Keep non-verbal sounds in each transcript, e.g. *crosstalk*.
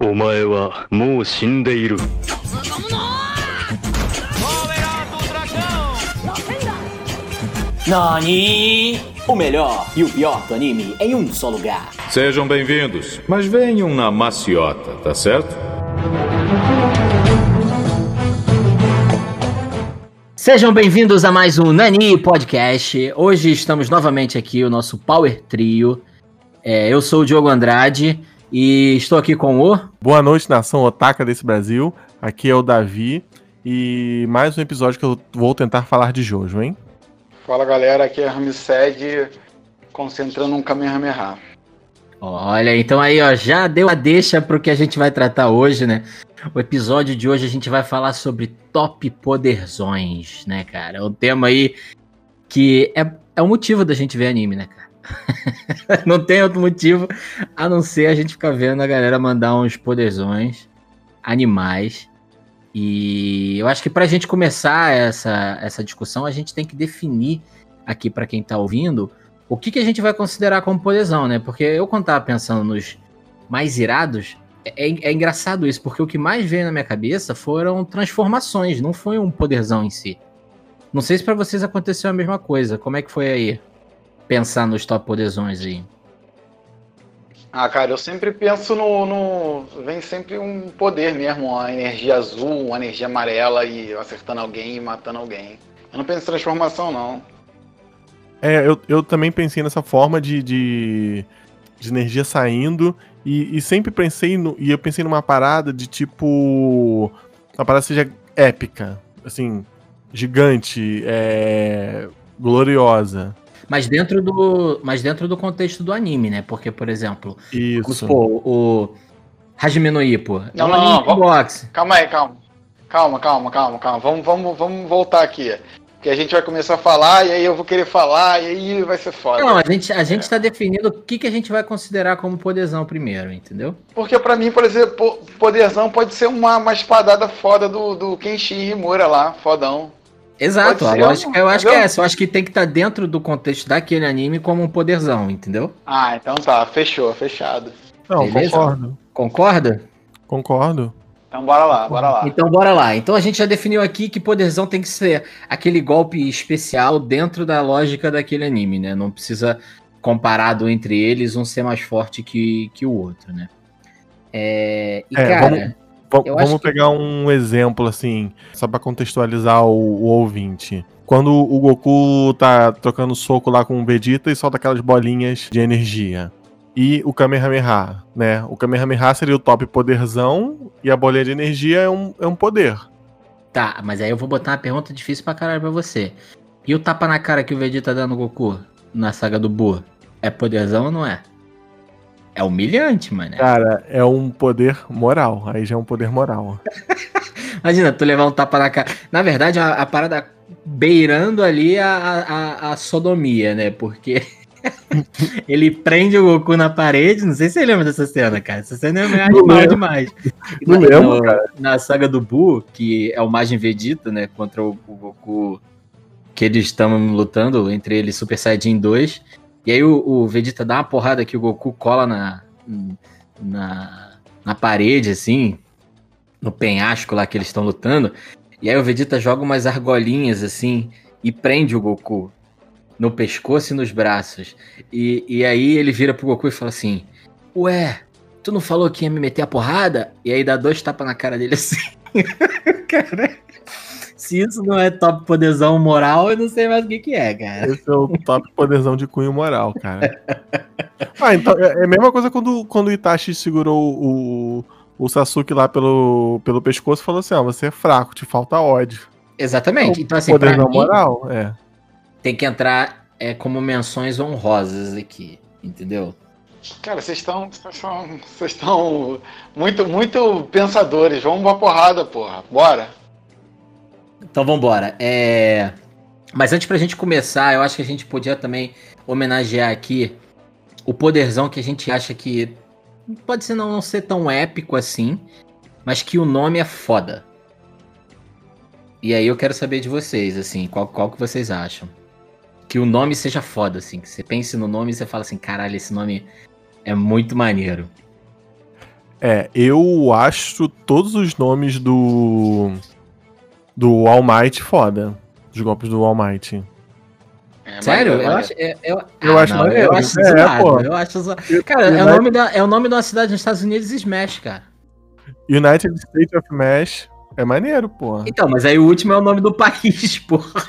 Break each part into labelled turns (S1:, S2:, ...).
S1: お前はもう死んでいる。
S2: Nani! O melhor e o pior do anime em um só lugar.
S3: Sejam bem-vindos, mas venham na maciota, tá certo?
S2: Sejam bem-vindos a mais um Nani Podcast. Hoje estamos novamente aqui, o nosso Power Trio. É, eu sou o Diogo Andrade e estou aqui com o.
S4: Boa noite, nação otaka desse Brasil. Aqui é o Davi e mais um episódio que eu vou tentar falar de Jojo, hein?
S5: Fala galera, aqui é Ramsed, concentrando um Kamehameha.
S2: Olha, então aí, ó, já deu a deixa pro que a gente vai tratar hoje, né? O episódio de hoje a gente vai falar sobre top poderzões, né, cara? É um tema aí que é, é o motivo da gente ver anime, né, cara? *laughs* não tem outro motivo a não ser a gente ficar vendo a galera mandar uns poderzões animais. E eu acho que pra gente começar essa, essa discussão, a gente tem que definir aqui para quem tá ouvindo o que, que a gente vai considerar como poderzão, né? Porque eu, quando tava pensando nos mais irados, é, é, engraçado isso, porque o que mais veio na minha cabeça foram transformações, não foi um poderzão em si. Não sei se para vocês aconteceu a mesma coisa. Como é que foi aí? Pensar nos top poderzões aí.
S5: Ah, cara, eu sempre penso no, no, Vem sempre um poder mesmo, uma energia azul, uma energia amarela e acertando alguém e matando alguém. Eu não penso em transformação, não.
S4: É, eu, eu também pensei nessa forma de, de, de energia saindo e, e, sempre pensei no. E eu pensei numa parada de tipo. Uma parada seja épica, assim, gigante, é, gloriosa.
S2: Mas dentro do, mas dentro do contexto do anime, né? Porque, por exemplo,
S4: Isso.
S2: Supor, o Hajime no Ippo.
S5: Não,
S2: é um
S5: não,
S2: anime
S5: não,
S2: boxe.
S5: Calma aí, calma. Calma, calma, calma, calma. Vamos, vamos, vamos voltar aqui. Que a gente vai começar a falar e aí eu vou querer falar e aí vai ser foda.
S2: Não, a gente, a gente tá definindo o que, que a gente vai considerar como poderzão primeiro, entendeu?
S5: Porque pra mim, por exemplo, po- poderzão pode ser uma, uma espadada foda do, do Kenshin Himura lá, fodão.
S2: Exato, a lógica eu acho que é
S5: entendeu?
S2: essa. Eu acho que tem que estar dentro do contexto daquele anime como um poderzão, entendeu?
S5: Ah, então tá, fechou, fechado.
S4: Não,
S2: Beleza?
S4: concordo.
S2: Concorda?
S4: Concordo.
S5: Então bora lá, bora lá.
S2: Então bora lá. Então a gente já definiu aqui que poderzão tem que ser aquele golpe especial dentro da lógica daquele anime, né? Não precisa, comparado entre eles, um ser mais forte que, que o outro, né? É, e
S4: É,
S2: cara,
S4: vamos- Vamos
S2: que-
S4: pegar um exemplo, assim, só pra contextualizar o, o ouvinte. Quando o Goku tá trocando soco lá com o Vegeta e solta aquelas bolinhas de energia. E o Kamehameha, né? O Kamehameha seria o top poderzão e a bolinha de energia é um, é um poder.
S2: tá, mas aí eu vou botar uma pergunta difícil pra caralho pra você. E o tapa na cara que o Vegeta dá no Goku na saga do Buu? É poderzão ou não é? É humilhante, mano.
S4: Cara, é um poder moral. Aí já é um poder moral. *laughs*
S2: Imagina, tu levar um tapa na cara. Na verdade, a, a parada beirando ali a, a, a sodomia, né? Porque *laughs* ele prende o Goku na parede. Não sei se você lembra dessa cena, cara. Essa cena é animal demais. *laughs*
S4: Não
S2: Na-
S4: lembro,
S2: no- Na saga do Buu, que é o Majin Vegeta, né? Contra o, o Goku. Que eles estão lutando entre eles Super Saiyajin 2. E aí o, o Vegeta dá uma porrada que o Goku cola na, na, na parede, assim, no penhasco lá que eles estão lutando. E aí o Vegeta joga umas argolinhas, assim, e prende o Goku no pescoço e nos braços. E, e aí ele vira pro Goku e fala assim: Ué, tu não falou que ia me meter a porrada? E aí dá dois tapas na cara dele assim. *laughs* cara, se isso não é top poderzão moral, eu não sei mais o que, que é, cara.
S4: Esse é o top poderzão de cunho moral, cara. *laughs* Ah, então é é a mesma coisa quando, quando o Itachi segurou o, o Sasuke lá pelo, pelo pescoço e falou assim: ó, você é fraco, te falta ódio.
S2: Exatamente. Então, assim,
S4: poderzão
S2: mim,
S4: moral, é.
S2: tem que entrar é, como menções honrosas aqui, entendeu?
S5: Cara, vocês estão. Vocês estão- Vocês estão muito, muito pensadores. Vamos pra porrada, porra. Bora.
S2: Então vambora. É... Mas antes pra gente começar, eu acho que a gente podia também homenagear aqui o poderzão que a gente acha que pode ser não, não ser tão épico assim, mas que o nome é foda. E aí eu quero saber de vocês, assim, qual, qual que vocês acham? Que o nome seja foda, assim, que você pense no nome e você fala assim, caralho, esse nome é muito maneiro.
S4: É, eu acho todos os nomes do. Do All Might foda. Os golpes do All Might.
S5: É,
S2: Sério? Eu acho. Eu, eu,
S4: Eu
S2: Ah,
S4: acho
S2: não,
S4: maneiro.
S2: Eu acho
S4: É,
S2: zoado.
S4: pô.
S2: Eu acho zoado. Cara,
S4: E
S2: é o, nome da, é o nome de uma cidade nos Estados Unidos Smash, cara.
S4: United States of Mesh é maneiro, porra.
S2: Então, mas aí o último é o nome do *laughs* país, porra.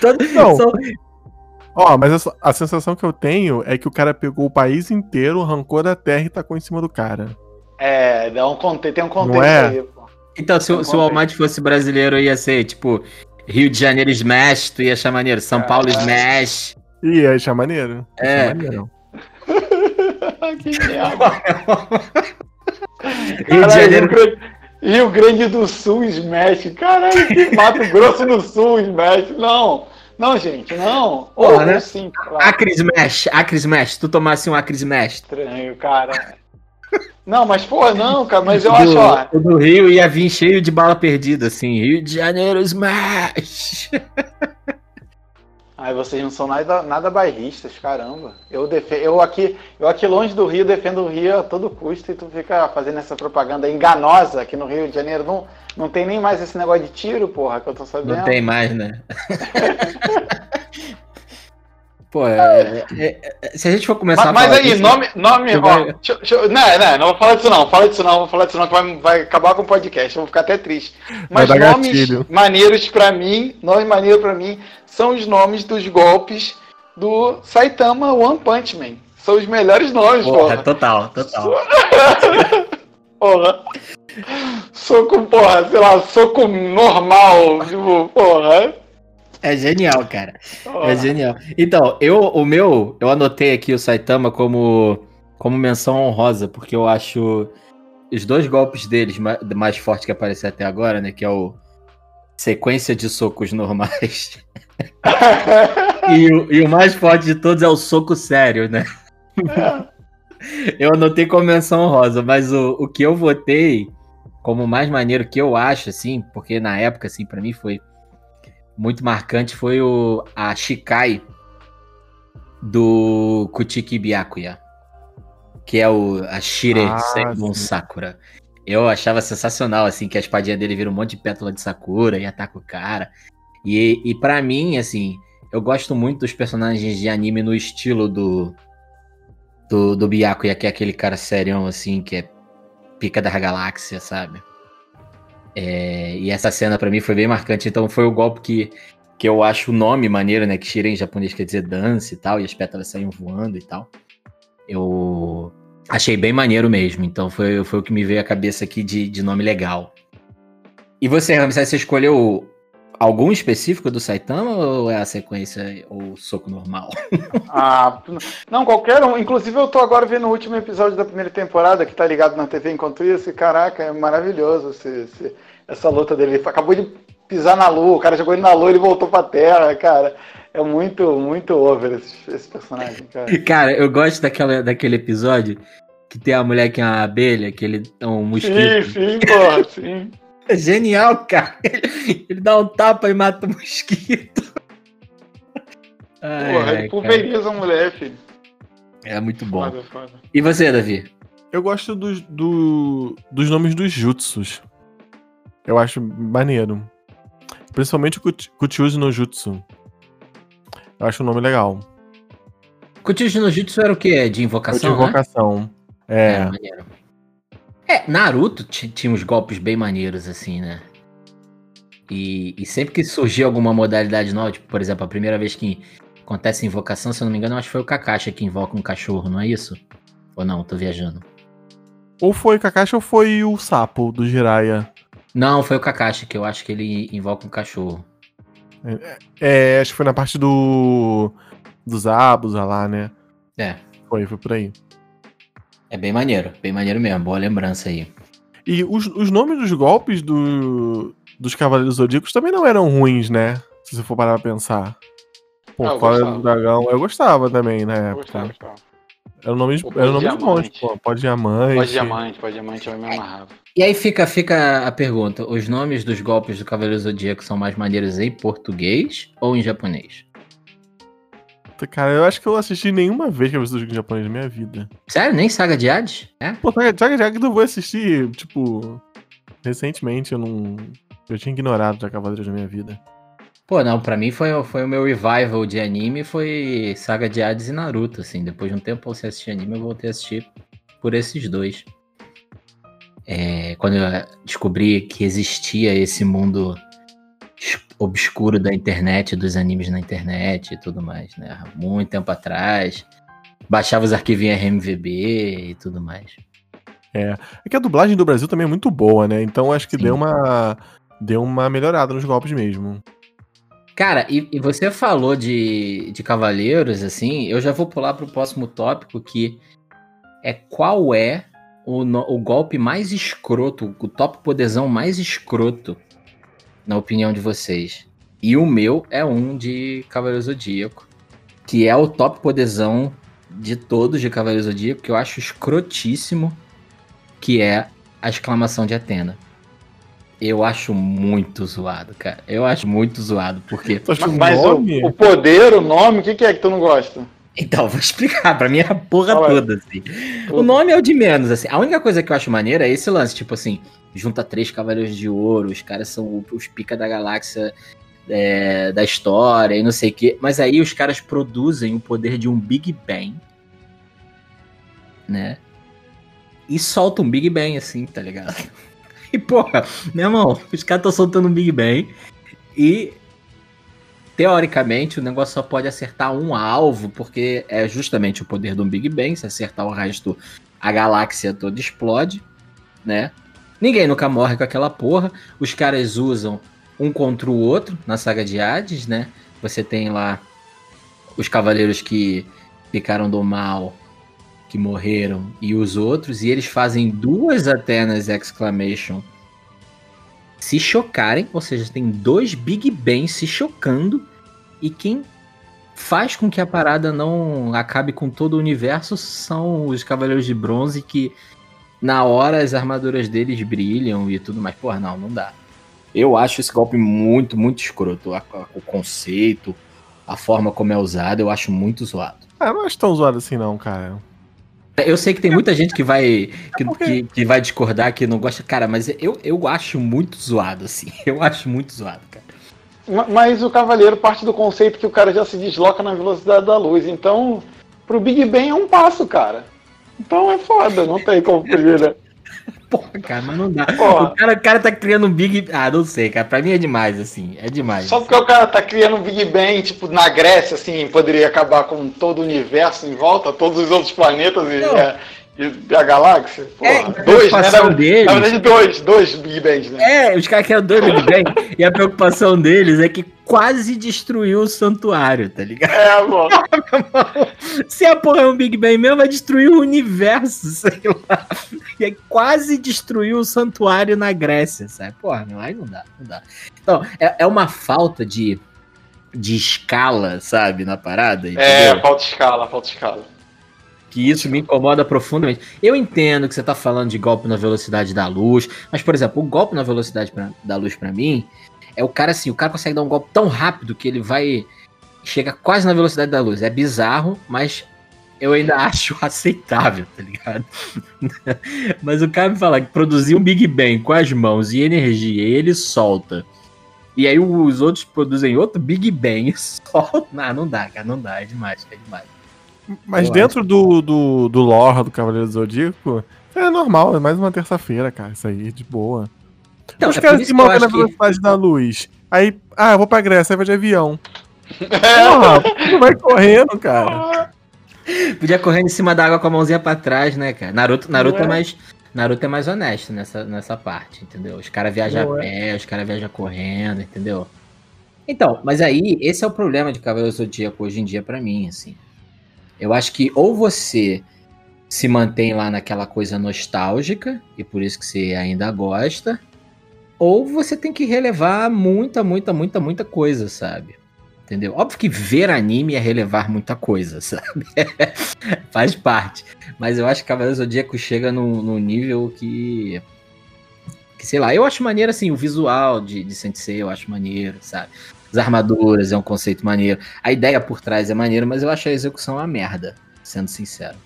S2: Todo,
S4: Não.
S2: são-
S4: Ó, mas essa- a sensação que eu tenho é que o cara pegou o país inteiro, arrancou da terra e tacou em cima do cara.
S5: É, dá um tem um contexto
S4: é?
S5: aí.
S2: Então, se, o- se o Almighty fosse brasileiro, ia ser tipo Rio de Janeiro Smash, tu ia achar maneiro. São Paulo
S5: Caralho.
S2: Smash.
S4: E ia achar maneiro.
S2: É.
S4: achar maneiro. *laughs*
S5: que merda. *laughs*
S2: Rio de Janeiro.
S5: Rio, Grande... Do Sul Smash. Caralho, que *laughs* Mato Grosso do Sul Smash. Não, não, gente, não.
S2: Porra,
S5: Ou
S2: né?
S5: sim, claro.
S2: Acre Smash, Acre Smash. Tu tomasse um Acre Smash.
S5: Estranho, cara. Não, mas pô, não, cara, mas eu *laughs* acho, ó.
S2: do, do Rio ia vir cheio de bala perdida, assim. Rio de Janeiro Smash. *laughs*
S5: Ai, vocês não são nada, nada bairristas, caramba. Eu, defe... eu, aqui, eu aqui longe do Rio defendo o Rio a todo custo e tu fica fazendo essa propaganda enganosa aqui no Rio de Janeiro. Não, não tem nem mais esse negócio de tiro, porra, que eu tô sabendo.
S2: Não tem mais, né? *laughs* Pô, é- é- é- se a gente for começar
S5: Mas,
S2: a
S5: mas
S2: falar
S5: aí,
S2: disso-
S5: nome, nome, ó,
S2: vai-
S5: deixa- deixa não, não, não vou falar disso não, não fala disso não, vou falar disso não, que vai, vai acabar com o podcast, eu vou ficar até triste. Mas nomes
S4: gatilho.
S5: maneiros pra mim, nomes maneiros pra mim, são os nomes dos golpes do Saitama One Punch Man. São os melhores nomes,
S2: Porra,
S5: porra.
S2: total, total. *laughs*
S5: Porra. Soco, porra, sei lá, soco normal, tipo, porra.
S2: É genial, cara. É genial. Então, eu, o meu, eu anotei aqui o Saitama como, como menção honrosa, porque eu acho os dois golpes deles ma- mais fortes que apareceram até agora, né? Que é o sequência de socos normais. *laughs* e, o, e o mais forte de todos é o soco sério, né? eu anotei como menção honrosa, mas o, o que eu votei como mais maneiro que eu acho, assim, porque na época, assim, pra mim foi muito marcante foi o a Shikai do Kuchiki Byakuya, que é o a Shire
S4: Ah.
S2: Sakura. Eu achava sensacional assim que a espadinha dele vira um monte de pétala de sakura e ataca o cara. E, e para mim, assim, eu gosto muito dos personagens de anime no estilo do do, do Byakuya, que é aquele cara serião assim, que é pica da galáxia, sabe? É, e essa cena pra mim foi bem marcante, então foi o golpe que, que eu acho o nome maneiro, né? Que Shira em japonês quer dizer dança e tal, e as pétalas saíam voando e tal. Eu achei bem maneiro mesmo, então foi, foi o que me veio à cabeça aqui de, de nome legal. E você, Ramsay, você escolheu algum específico do Saitama ou é a sequência ou o soco normal? *laughs*
S5: Ah, não, qualquer um. Inclusive, eu tô agora vendo o último episódio da primeira temporada, que tá ligado na TV enquanto isso, e caraca, é maravilhoso esse, esse- essa luta dele. Ele acabou de pisar na lua, o cara jogou ele na lua e ele voltou pra terra, cara. É muito, muito over esse, esse personagem, cara. *laughs*
S2: Cara, eu gosto daquela, daquele episódio que tem a mulher que é uma abelha, que ele é um
S5: Sim,
S2: mosquito.
S5: sim, porra, sim.
S2: É genial, cara. *laughs* Ele, ele dá um tapa e mata o mosquito. *laughs* Ai,
S5: Porra,
S2: ai,
S5: ele pulveriza a mulher, filho.
S2: É muito bom.
S5: Foda, foda.
S2: E você, Davi?
S4: Eu gosto dos, do- dos nomes dos jutsus. Eu acho maneiro. Principalmente o Kut- Kuchiuzi no Jutsu. Eu acho o nome legal.
S2: Kuchishi no Jutsu era o quê? De
S4: É o de
S2: invocação, né?
S4: invocação. É.
S2: É, maneiro. É, Naruto ti- tinha uns golpes bem maneiros, assim, né? E, e sempre que surgia alguma modalidade nova, tipo, por exemplo, a primeira vez que acontece invocação, se eu não me engano, acho que foi o Kakashi que invoca um cachorro, não é isso? Ou não, tô viajando.
S4: Ou foi Kakashi ou foi o sapo do Jiraiya.
S2: Não, foi o Kakashi, que eu acho que ele invoca um cachorro.
S4: É, acho que foi na parte do. Dos Abusa lá, né?
S2: É,
S4: Foi, foi por aí.
S2: É bem maneiro, bem maneiro mesmo, boa lembrança aí.
S4: E os, os nomes dos golpes do, dos Cavaleiros Zodíacos também não eram ruins, né? Se você for parar pra pensar. Pô,
S5: Ah, gostava.
S4: do Dragão, eu gostava também na
S5: Eu
S4: época.
S5: gostava, gostava.
S4: Nomes,
S5: O
S4: eram nomes
S5: Pós-Diamante.
S4: bons, pô. Pó diamante.
S5: Pode diamante, pode diamante, eu me amarrava.
S2: E aí fica, fica a pergunta: os nomes dos golpes do Cavaleiro Zodíaco são mais maneiros em português ou em japonês?
S4: Puta, cara, eu acho que eu assisti nenhuma vez Cavaleiros do Zodíaco em japonês na minha vida.
S2: Sério? Nem Saga de Hades? É?
S4: Pô, Saga Saga de Hades eu vou assistir, tipo, recentemente, eu não... Eu tinha ignorado já Cavaleiros na minha vida.
S2: Pô, não, pra mim foi, foi o meu revival de anime, foi Saga de Hades e Naruto, assim. Depois de um tempo você assistir anime, eu voltei a assistir por esses dois. É, quando eu descobri que existia esse mundo obscuro da internet, dos animes na internet e tudo mais, né? Há Muito tempo atrás. Baixava os arquivinhos RMVB e tudo mais.
S4: É que a dublagem do Brasil também é muito boa, né? Então acho que
S2: Sim.
S4: deu uma... Deu uma melhorada nos golpes mesmo.
S2: Cara, e, e você falou de, de Cavaleiros, assim, eu já vou pular pro próximo tópico, que é qual é o, o golpe mais escroto, o top poderzão mais escroto, na opinião de vocês. E o meu é um de Cavaleiro Zodíaco, que é o top poderzão de todos de Cavaleiro Zodíaco, que eu acho escrotíssimo, que é a exclamação de Atena. Eu acho muito zoado, cara. Eu acho muito zoado, porque.
S5: Mas,
S4: o
S5: o, o poder, o nome, o que, que é que tu não gosta?
S2: Então, vou explicar. Pra mim é a porra toda, assim. O nome é o de menos, assim. A única coisa que eu acho maneira é esse lance, tipo assim, junta três cavaleiros de ouro, os caras são os pica da galáxia é, da história e não sei o quê. Mas aí os caras produzem o poder de um Big Bang, né? E soltam um Big Bang, assim, tá ligado? *laughs* E, porra, meu irmão, os caras estão soltando um Big Bang e teoricamente o negócio só pode acertar um alvo, porque é justamente o poder do Big Bang, se acertar o resto, a galáxia toda explode, né? Ninguém nunca morre com aquela porra. Os caras usam um contra o outro na saga de Hades, né? Você tem lá os cavaleiros que ficaram do mal, que morreram, e os outros, e eles fazem duas Atenas Exclamation se chocarem, ou seja, tem dois Big Bangs se chocando, e quem faz com que a parada não acabe com todo o universo são os Cavaleiros de Bronze que na hora as armaduras deles brilham e tudo mais. Porra, não, não dá. Eu acho esse golpe muito, muito escroto. O conceito, a forma como é usado, eu acho muito zoado.
S4: Ah, eu não acho tão zoado assim não, cara.
S2: Eu sei que tem muita gente que vai que,
S4: porque-
S2: que, que vai discordar, que não gosta. Cara, mas eu, eu acho muito zoado, assim. *laughs* Eu acho muito zoado, cara.
S5: Ma- Mas o Cavaleiro parte do conceito que o cara já se desloca na velocidade da luz. Então, pro Big Bang é um passo, cara. Então é foda, não tem como fugir, né? *laughs*
S2: Porra, cara, mas não dá.
S5: Porra.
S2: O cara, o cara tá criando um Big. Ah, não sei, cara. Pra mim é demais, assim. É demais.
S5: Só porque o cara tá criando um Big Bang, tipo, na Grécia, assim, poderia acabar com todo o universo em volta, todos os outros planetas e, é, e a galáxia. Porra,
S2: É,
S5: dois, né? Na,
S2: deles-
S5: na verdade, dois, dois Big Bangs, né?
S2: É, os caras querem dois Big Bang. e a preocupação deles é que quase destruiu o santuário, tá ligado?
S5: É, mano. *laughs*
S2: Se a porra é um Big Bang mesmo, vai destruir o universo, *laughs* sei lá. E aí quase destruiu o santuário na Grécia, sabe? Porra, meu, aí não dá, não dá. Então, é, é uma falta de, de escala, sabe, na parada,
S5: É,
S2: entendeu?
S5: falta escala, falta escala.
S2: Que isso me incomoda profundamente. Eu entendo que você tá falando de golpe na velocidade da luz, mas, por exemplo, o golpe na velocidade pra- da luz pra mim é o cara assim, o cara consegue dar um golpe tão rápido que ele vai. chega quase na velocidade da luz. É bizarro, mas eu ainda *laughs* acho aceitável, tá ligado? *laughs* mas o cara me fala que produzir um Big Bang com as mãos e energia, ele solta. E aí os outros produzem outro Big Bang e *laughs* soltam. Não, não dá, cara, não dá, é demais, é demais.
S4: Mas
S2: Eu
S4: dentro do, do, do lore do Cavaleiro do Zodíaco, é normal, é mais uma terça-feira, cara, isso aí, de boa.
S2: Então,
S4: Os
S2: é
S4: caras se movem na
S2: acho que-
S4: velocidade da luz. Aí, ah, eu vou pra Grécia, aí vai de avião.
S5: É. *laughs*
S4: Porra, tu vai correndo, cara. *laughs*
S2: Podia correr em cima da água com a mãozinha pra trás, né, cara? Naruto, Naruto é
S5: é?
S2: mais. Naruto é mais honesto nessa, nessa parte, entendeu? Os caras viajam
S4: Não
S2: a pé, os caras viajam correndo, entendeu? Então, mas aí, esse é o problema de Cavaleiro do Zodíaco hoje em dia pra mim, assim. Eu acho que ou você se mantém lá naquela coisa nostálgica, e por isso que você ainda gosta, ou você tem que relevar muita, muita, muita, muita coisa, sabe? Entendeu? Óbvio que ver anime é relevar muita coisa, *laughs* sabe? Faz parte. Mas eu acho que Cavaleiro Zodíaco chega num, num nível que. Que sei lá, eu acho maneiro assim, o visual de, de Sensei, eu acho maneiro, sabe? As armaduras é um conceito maneiro. A ideia por trás é maneiro, mas eu acho a execução uma merda, sendo sincero.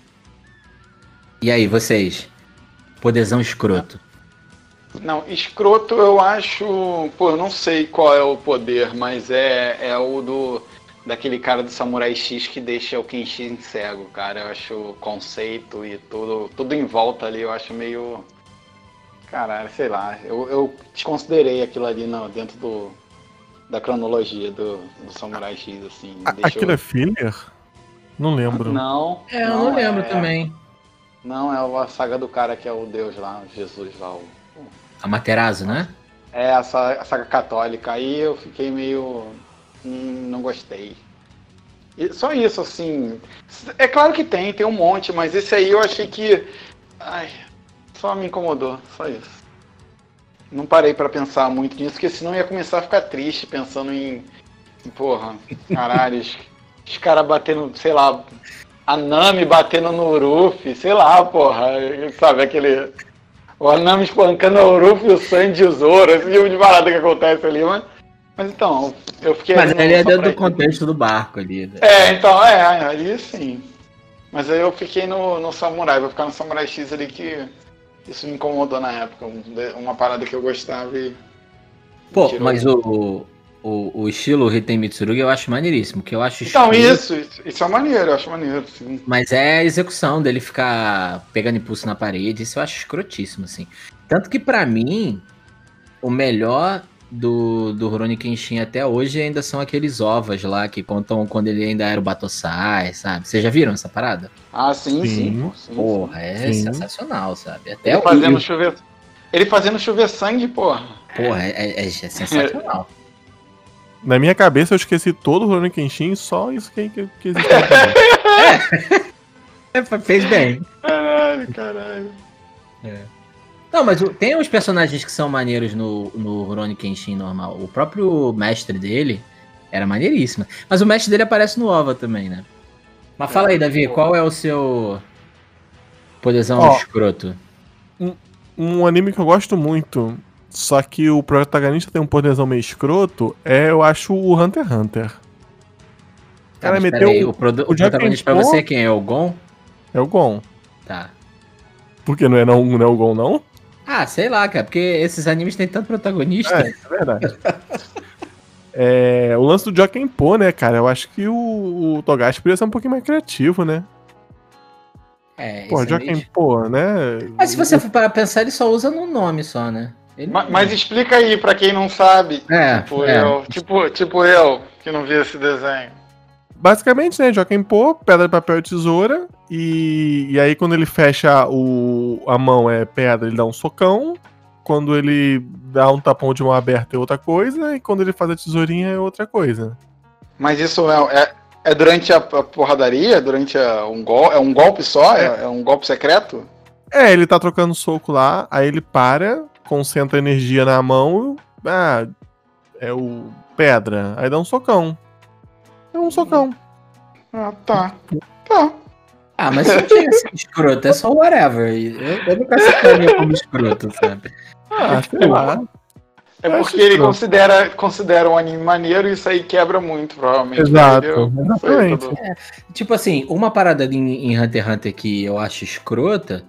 S2: E aí, vocês? Poderzão escroto.
S5: Não, escroto eu acho. Pô, eu não sei qual é o poder, mas é, é o do. Daquele cara do Samurai X que deixa o Kenshin cego, cara. Eu acho o conceito e tudo, tudo em volta ali, eu acho meio. Caralho, sei lá. Eu, eu desconsiderei aquilo ali não, dentro do, da cronologia do, do Samurai X, assim.
S4: A- Aquilo é filler? Não lembro.
S5: Não.
S2: É, eu não lembro
S5: é-
S2: também.
S5: Não, é a saga do cara que é o Deus lá, Jesus lá. o-
S2: A Materazo, né?
S5: É, a sa- a saga católica. Aí eu fiquei meio. hum, não gostei. E só isso, assim. É claro que tem, tem um monte, mas esse aí eu achei que. Ai, só me incomodou, só isso. Não parei pra pensar muito nisso, porque senão eu ia começar a ficar triste pensando em. Porra, caralho, os, os caras batendo, sei lá, a Nami batendo no Uruf, sei lá, porra, sabe, aquele. O Anami espancando o Uruf e o Sanji e o Zoro, esse tipo de parada que acontece ali, mas. Mas então, eu fiquei.
S2: Mas
S5: ali
S2: é dentro do contexto do barco ali. né?
S5: É, então, é, ali sim. Mas aí eu fiquei no, no Samurai, vou ficar no Samurai X ali que isso me incomodou na época. um- Uma parada que eu gostava e.
S2: Pô,
S5: Tirou.
S2: mas o, o, o estilo Riten Mitsurugi eu acho maneiríssimo, que eu acho
S5: Então, isso, isso, isso é maneiro, eu acho maneiro, sim.
S2: Mas é a execução dele ficar pegando impulso na parede, isso eu acho escrotíssimo, assim. Tanto que pra mim, o melhor do, do Rurouni Kenshin até hoje ainda são aqueles ovas lá que contam quando ele ainda era o Batosai, sabe? Vocês já viram essa parada?
S5: Ah, sim, sim.
S4: Sim.
S2: Porra, é
S4: Sim.
S2: sensacional, sabe? Até
S5: Ele fazendo chover. Ele fazendo chover sangue, porra.
S2: Porra, é, é- é sensacional. *laughs*
S4: Na minha cabeça eu esqueci todo o Rurouni Kenshin, só isso que, que, que existe na cabeça. *laughs* *laughs*
S2: É, fez bem.
S5: Caralho, caralho.
S2: Não, mas tem uns personagens que são maneiros no, no Rurouni Kenshin normal. O próprio mestre dele era maneiríssimo. Mas o mestre dele aparece no OVA também, né? Mas fala aí, Davi, qual é o seu poderzão
S4: Ó.
S2: escroto?
S4: Um anime que eu gosto muito, só que o protagonista tem um poderzão meio escroto, é, eu acho, o Hunter x Hunter. O cara
S2: Tá, mas
S4: meteu
S2: aí,
S4: o-
S2: o,
S4: o
S2: protagonista pra você é quem? É o Gon?
S4: É o Gon.
S2: Tá.
S4: Porque não é, não, não é o Gon, não?
S2: Ah, sei lá, cara, porque esses animes têm tanto protagonista.
S4: É, é verdade. É, o lance do Jokenpô, né, cara? Eu acho que o, o Togashi poderia ser um pouquinho mais criativo, né?
S2: É,
S4: Pô,
S2: isso é meio-
S4: Jokenpô, né?
S2: Mas se você for para pensar, ele só usa no nome só, né? Ele-
S5: Ma- Mas, explica aí pra quem não sabe.
S2: É,
S5: tipo,
S2: é.
S5: eu, tipo, tipo eu, que não vi esse desenho.
S4: Basicamente, né, Jokenpô, pedra, papel e tesoura. E, e aí, quando ele fecha o, a mão é pedra, ele dá um socão. Quando ele dá um tapão de mão aberta é outra coisa. E quando ele faz a tesourinha é outra coisa.
S5: Mas isso é, é, é durante a, porradaria? Durante a- um golpe? É um golpe só? É, é um golpe secreto?
S4: É, ele tá trocando soco lá, aí ele para, concentra energia na mão. Ah, é o pedra. Aí dá um socão. É um socão.
S5: Ah, tá. Tá.
S2: Ah, mas isso não chega a ser escroto, é só whatever. Eu, eu nunca aceitaria como escroto, sabe?
S4: Ah, sei lá.
S5: É porque ele
S4: escroto.
S5: considera, considera um anime maneiro e isso aí quebra muito, provavelmente.
S4: Exato, exatamente.
S5: tudo.
S2: Tipo assim, uma parada em, em Hunter x Hunter que eu acho escrota,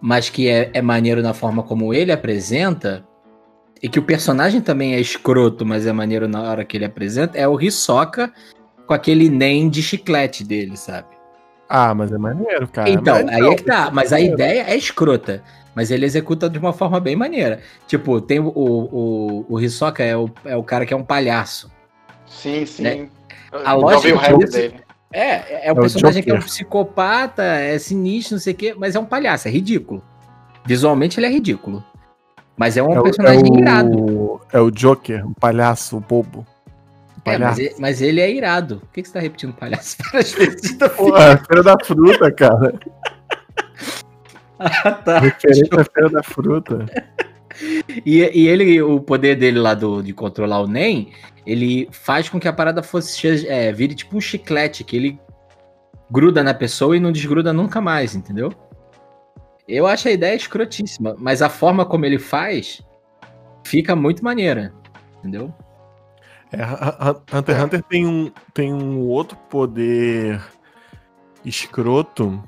S2: mas que é, é maneiro na forma como ele apresenta, e que o personagem também é escroto, mas é maneiro na hora que ele apresenta, é o Hisoka com aquele NEM de chiclete dele, sabe?
S4: Ah, mas é maneiro, cara.
S2: Então,
S4: Mas
S2: aí
S4: não,
S2: é que tá. Mas a ideia é escrota. Mas ele executa de uma forma bem maneira. Tipo, tem o, o, o Hisoka é o, é o cara que é um palhaço.
S5: Sim, sim.
S2: Né? A
S5: não
S2: lógica
S5: vi o dele.
S2: É, é, é um
S4: É o
S2: personagem que é um psicopata, é sinistro, não sei o quê, mas é um palhaço, é ridículo. Visualmente ele é ridículo. Mas é um
S4: É
S2: personagem
S4: é o,
S2: irado.
S4: É o Joker, o palhaço, o bobo. O
S2: É, mas,
S4: palhaço.
S2: ele, mas ele é irado. Por que, que você tá repetindo palhaço *laughs* várias vezes? *laughs*
S4: É a Feira da Fruta, cara. *laughs*
S2: Ah, tá.
S4: Referente à Feira da Fruta.
S2: E, e ele, o poder dele lá do, de controlar o NEM, ele faz com que a parada fosse é, vire tipo um chiclete, que ele gruda na pessoa e não desgruda nunca mais, entendeu? Eu acho a ideia escrotíssima, mas a forma como ele faz fica muito maneira, entendeu?
S4: É, Hu- Hu- Hunter x Hunter tem um, tem um outro poder escroto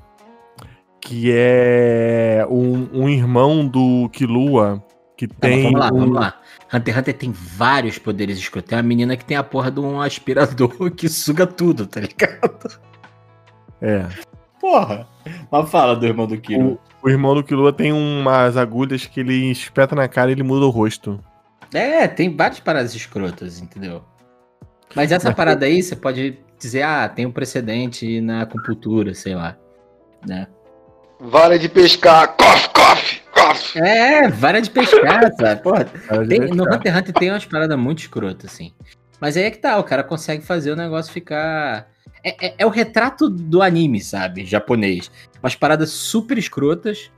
S4: que é um, um irmão do Killua que
S2: Tá,
S4: tem.
S2: vamos lá,
S4: um-
S2: vamos lá. Hunter x Hunter tem vários poderes escrotos. Tem uma menina que tem a porra de um aspirador *laughs* que suga tudo, tá ligado?
S4: É.
S2: Porra. Mas fala do irmão do Kiro.
S4: O, irmão do Killua tem umas agulhas que ele espeta na cara e ele muda o rosto.
S2: É, tem várias paradas escrotas, entendeu? Mas essa
S4: Mas-
S2: parada aí, você pode dizer, ah, tem um precedente na acupuntura, sei lá. Né?
S5: Vara de pescar. Cof, cof, cof.
S2: É, vara de pescar, sabe? Porra, tem- no
S4: pescar.
S2: Hunter x Hunter tem umas paradas muito escrotas, assim. Mas aí é que tá, o cara consegue fazer o negócio ficar. É, é- é o retrato do anime, sabe? Japonês. Umas paradas super escrotas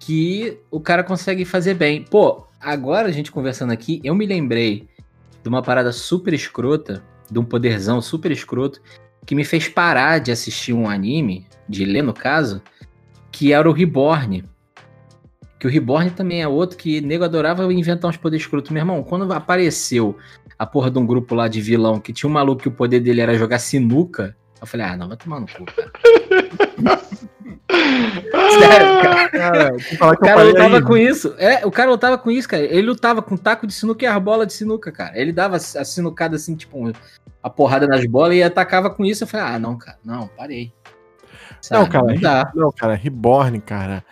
S2: que o cara consegue fazer bem. Pô, agora a gente conversando aqui, eu me lembrei de uma parada super escrota, de um poderzão super escroto, que me fez parar de assistir um anime, de ler no caso, que era o Reborn. Que o Reborn também é outro que nego adorava inventar uns poderes escrotos. Meu irmão, quando apareceu a porra de um grupo lá de vilão que tinha um maluco que o poder dele era jogar sinuca, eu falei, ah, não, vai tomar no cu, cara. *laughs* Sério, cara.
S4: Cara,
S2: O cara lutava
S4: aí.
S2: com isso. É, o cara lutava com isso, cara. Ele lutava com taco de sinuca e as bolas de sinuca, cara. Ele dava a sinucada assim, tipo, a porrada nas bolas e atacava com isso. Eu falei, ah, não, cara, não, parei.
S4: Não, cara,
S2: não dá.
S4: Não, cara, Reborn, cara.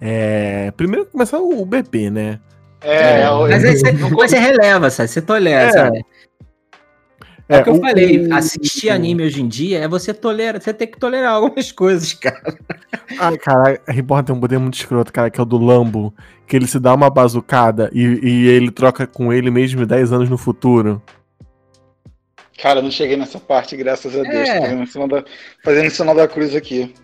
S4: É... Primeiro começar o bebê, né?
S5: É,
S2: É,
S5: eu-
S2: mas aí você,
S5: eu-
S2: mas *laughs* você releva, sabe? Você tolera,
S4: É.
S2: sabe? É o que eu
S4: o-
S2: falei, assistir anime hoje em dia é você tolera, você tem que tolerar algumas coisas, cara.
S4: Ah, cara, a Reborn tem um poder muito escroto, cara, que é o do Lambo. Que ele se dá uma bazucada e, e ele troca com ele mesmo 10 anos no futuro.
S5: Cara, eu não cheguei nessa parte, graças a Deus.
S2: É.
S5: Tô fazendo, cima da, fazendo cima da cruz aqui.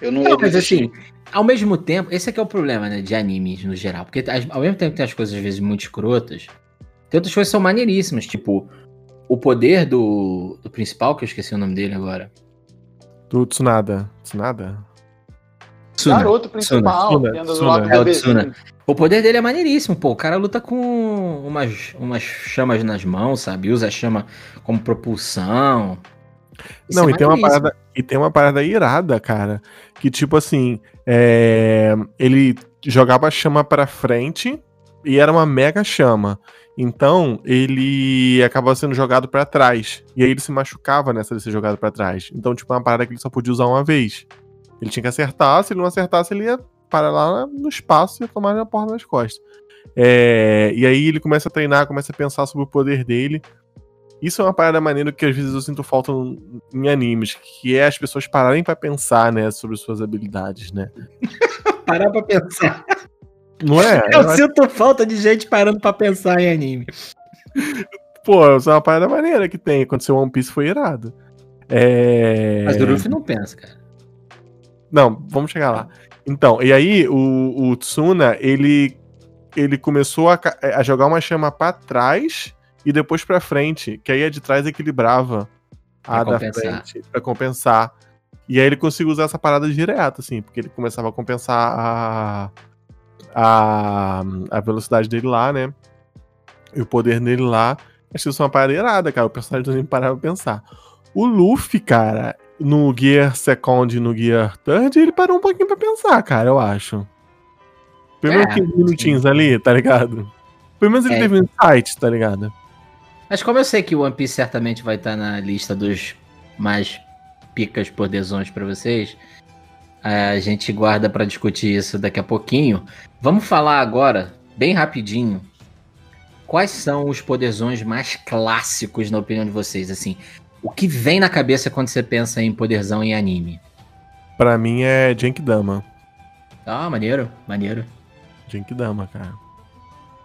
S5: Eu não,
S2: Não,
S5: eu
S2: mas assim, ao mesmo tempo, esse aqui é o problema, né, de animes no geral. Porque ao mesmo tempo que tem as coisas às vezes muito escrotas, tem outras coisas que são maneiríssimas, tipo, o poder do, do principal, que eu esqueci o nome dele agora.
S4: Do Tsunada. Tsunada?
S2: Tsuna.
S5: Garoto principal,
S4: Tsuna, Tsuna.
S2: É o. Tsuna. O poder dele é maneiríssimo, pô. O cara luta com umas, umas chamas nas mãos, sabe? Usa a chama como propulsão. Isso
S4: Não,
S2: é
S4: e tem uma parada. E tem uma parada irada, cara. Que tipo assim, é, ele jogava a chama pra frente e era uma mega chama. Então, ele acabava sendo jogado pra trás. E aí ele se machucava nessa de ser jogado pra trás. Então, tipo, é uma parada que ele só podia usar uma vez. Ele tinha que acertar, se ele não acertasse, ele ia parar lá no espaço e ia tomar a porra nas costas. É, e aí ele começa a treinar, começa a pensar sobre o poder dele. Isso é uma parada maneira que às vezes eu sinto falta em animes, que é as pessoas pararem pra pensar, né, sobre suas habilidades, né? *laughs*
S2: Parar pra pensar.
S4: Não é?
S2: Eu
S4: Eu acho-
S2: sinto falta de gente parando pra pensar em anime.
S4: Pô, isso é uma parada maneira que tem. Aconteceu One Piece foi irado. É...
S2: Mas o Luffy não pensa, cara.
S4: Não, vamos chegar lá. Então, e aí o, o Tsuna, ele, ele começou a, a jogar uma chama pra trás e depois pra frente, que aí a de trás equilibrava a
S2: Pra
S4: da
S2: compensar.
S4: frente pra compensar. E aí ele conseguiu usar essa parada direto, assim, porque ele começava a compensar a, a, a velocidade dele lá, né? E o poder dele lá. Achei isso uma parada irada, cara. O personagem anime parava pra pensar. O Luffy, cara, no Gear Second e no Gear Third, ele parou um pouquinho pra pensar, cara, eu acho. Pelo menos
S2: É,
S4: 15 minutinhos ali, tá ligado? Pelo menos ele
S2: É.
S4: teve um insight, tá ligado?
S2: Mas como eu sei que o One Piece certamente vai estar na lista dos mais picas poderzões pra vocês, a gente guarda pra discutir isso daqui a pouquinho. Vamos falar agora, bem rapidinho, quais são os poderzões mais clássicos na opinião de vocês, assim, o que vem na cabeça quando você pensa em poderzão em anime?
S4: Pra mim é Genkidama.
S2: Ah, maneiro, maneiro.
S4: Genkidama, cara.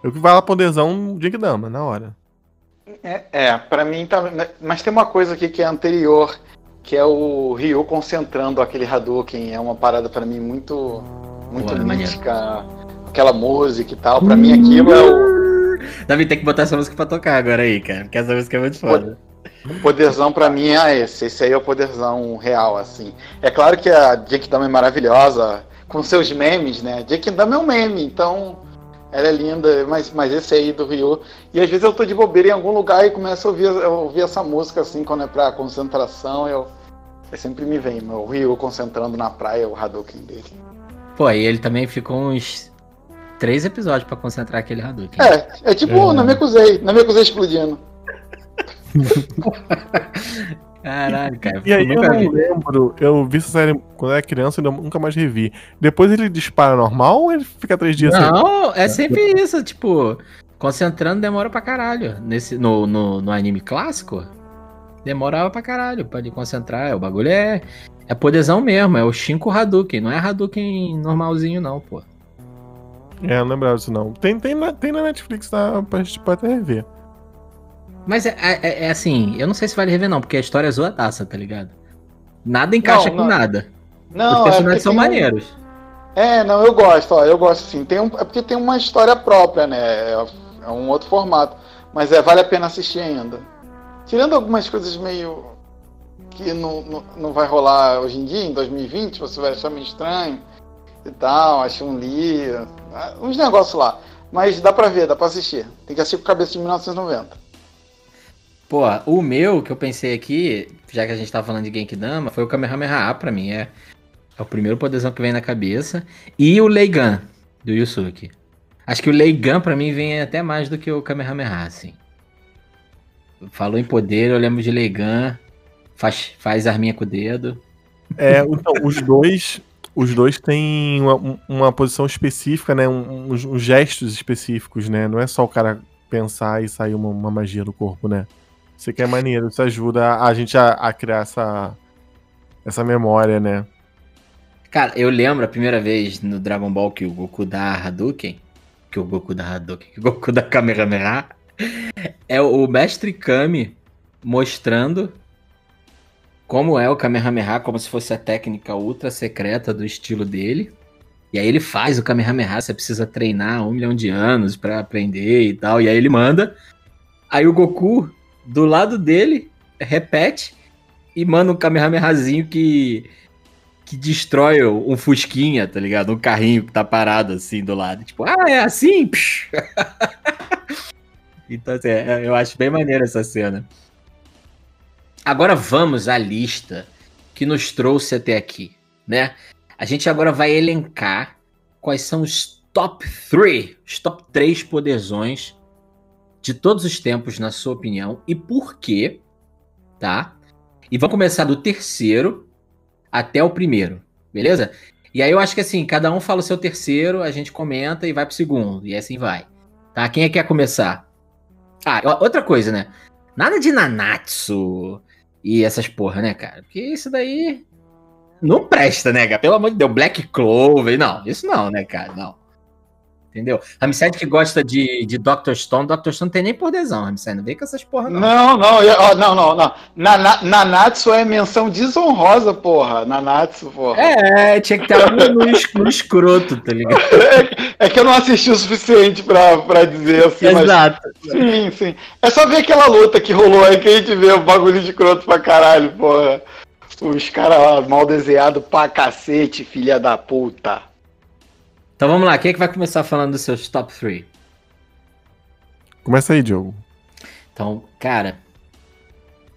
S4: Eu que vai lá poderzão, Genkidama, na hora.
S5: É, é, pra mim tá. Mas tem uma coisa aqui que é anterior, que é o Ryu concentrando aquele Hadouken. É uma parada pra mim muito. Muito
S2: Pô, é maneiro.
S5: mística. Aquela música e tal. Pra mim aquilo é o.
S2: Davi tem que botar essa música pra tocar agora aí, cara, porque essa música é muito foda.
S5: O poderzão pra mim é esse. Esse aí é o poderzão real, assim. É claro que a Genkidama é maravilhosa, com seus memes, né? Genkidama é um meme, então Ela é linda, mas, mas esse aí do Ryu. E às vezes eu tô de bobeira em algum lugar e começo a ouvir, a ouvir essa música assim, quando é pra concentração, eu, eu sempre me vem, meu Ryu concentrando na praia, o Hadouken dele.
S2: Pô, e ele também ficou uns três episódios pra concentrar aquele Hadouken.
S5: É, é tipo,
S4: É.
S5: não me acusei, não me acusei explodindo. *laughs*
S2: Caralho, cara.
S4: E aí eu não
S2: vi.
S4: lembro, eu vi essa série quando eu era criança e eu nunca mais revi. Depois ele dispara normal ou ele fica três dias sem?
S2: Não, é sempre isso, tipo, concentrando demora pra caralho. Nesse, no, no, no anime clássico, demorava pra caralho pra ele concentrar. O bagulho é, é poderzão mesmo, é o Shinko Hadouken, não é Hadouken normalzinho não, pô.
S4: É, não lembrava disso não. Tem, tem, na, tem na Netflix tá, pra gente pode até rever.
S2: Mas é, é- é assim, eu não sei se vale rever não, porque a história é zoadaça, tá ligado? Nada encaixa
S5: Não,
S2: com
S5: não.
S2: nada.
S5: Não,
S2: Os
S5: é
S2: personagens
S5: porque
S2: são
S5: tem um-
S2: maneiros.
S5: É, não, eu gosto, ó, eu gosto sim. Tem um, é porque tem uma história própria, né? É, é um outro formato. Mas é, vale a pena assistir ainda. Tirando algumas coisas meio. que não, não, não vai rolar hoje em dia, em 2020, você vai achar meio estranho e tal, acho um li, ah, uns negócios lá. Mas dá pra ver, dá pra assistir. Tem que assistir com cabeça de 1990.
S2: Pô, o meu que eu pensei aqui, já que a gente tava falando de Genkidama, foi o Kamehameha pra mim. É, é o primeiro poderzão que vem na cabeça. E o Leigan, do Yusuke. Acho que o Leigan pra mim vem até mais do que o Kamehameha, assim. Falou em poder, eu lembro de Leigan. Faz, faz arminha com o dedo.
S4: É, então, os dois. Os dois têm uma, um- uma posição específica, né? um- uns gestos específicos, né? Não é só o cara pensar e sair uma, uma magia do corpo, né? Isso aqui é maneiro, isso ajuda a gente a, a criar essa, essa memória, né?
S2: Cara, eu lembro a primeira vez no Dragon Ball que o Goku dá Hadouken. Que o Goku dá Hadouken. Que o Goku dá Kamehameha. É o Mestre Kami mostrando como é o Kamehameha, como se fosse a técnica ultra secreta do estilo dele. E aí ele faz o Kamehameha, você precisa treinar um milhão de anos pra aprender e tal. E aí ele manda. Aí o Goku, do lado dele, repete e manda um Kamehamehazinho que que destrói um fusquinha, tá ligado? Um carrinho que tá parado assim do lado. Tipo, ah, é assim? *laughs* Então, assim, é, eu acho bem maneira essa cena. Agora vamos à lista que nos trouxe até aqui, né? A gente agora vai elencar quais são os top 3, os top 3 poderzões de todos os tempos, na sua opinião, e por quê, tá? E vamos começar do terceiro até o primeiro, beleza? E aí eu acho que assim, cada um fala o seu terceiro, a gente comenta e vai pro segundo, e assim vai. Tá? Quem é que quer começar? Ah, outra coisa, né? Nada de Nanatsu e essas porra, né, cara? Porque isso daí não presta, né, cara? Pelo amor de Deus, Black Clover, não, isso não, né, cara? Não. Entendeu? Ramsed que gosta de, de Dr. Stone, Dr. Stone não tem nem poderzão, Ramsed, não vem com essas porra, não.
S5: Não, não, eu- ó, não, não, não. Nana- Nanatsu é menção desonrosa, porra. Nanatsu, porra.
S2: É, tinha que estar no, no, no escroto, tá ligado? *laughs*
S5: É, é que eu não assisti o suficiente pra, pra dizer assim, mas
S2: Exato.
S5: Sim, sim. É só ver aquela luta que rolou aí que a gente vê o bagulho de croto pra caralho, porra. Os caras mal desenhados pra cacete, filha da puta.
S2: Então vamos lá, quem é que vai começar falando dos seus top 3?
S4: Começa aí, Diogo.
S2: Então, cara,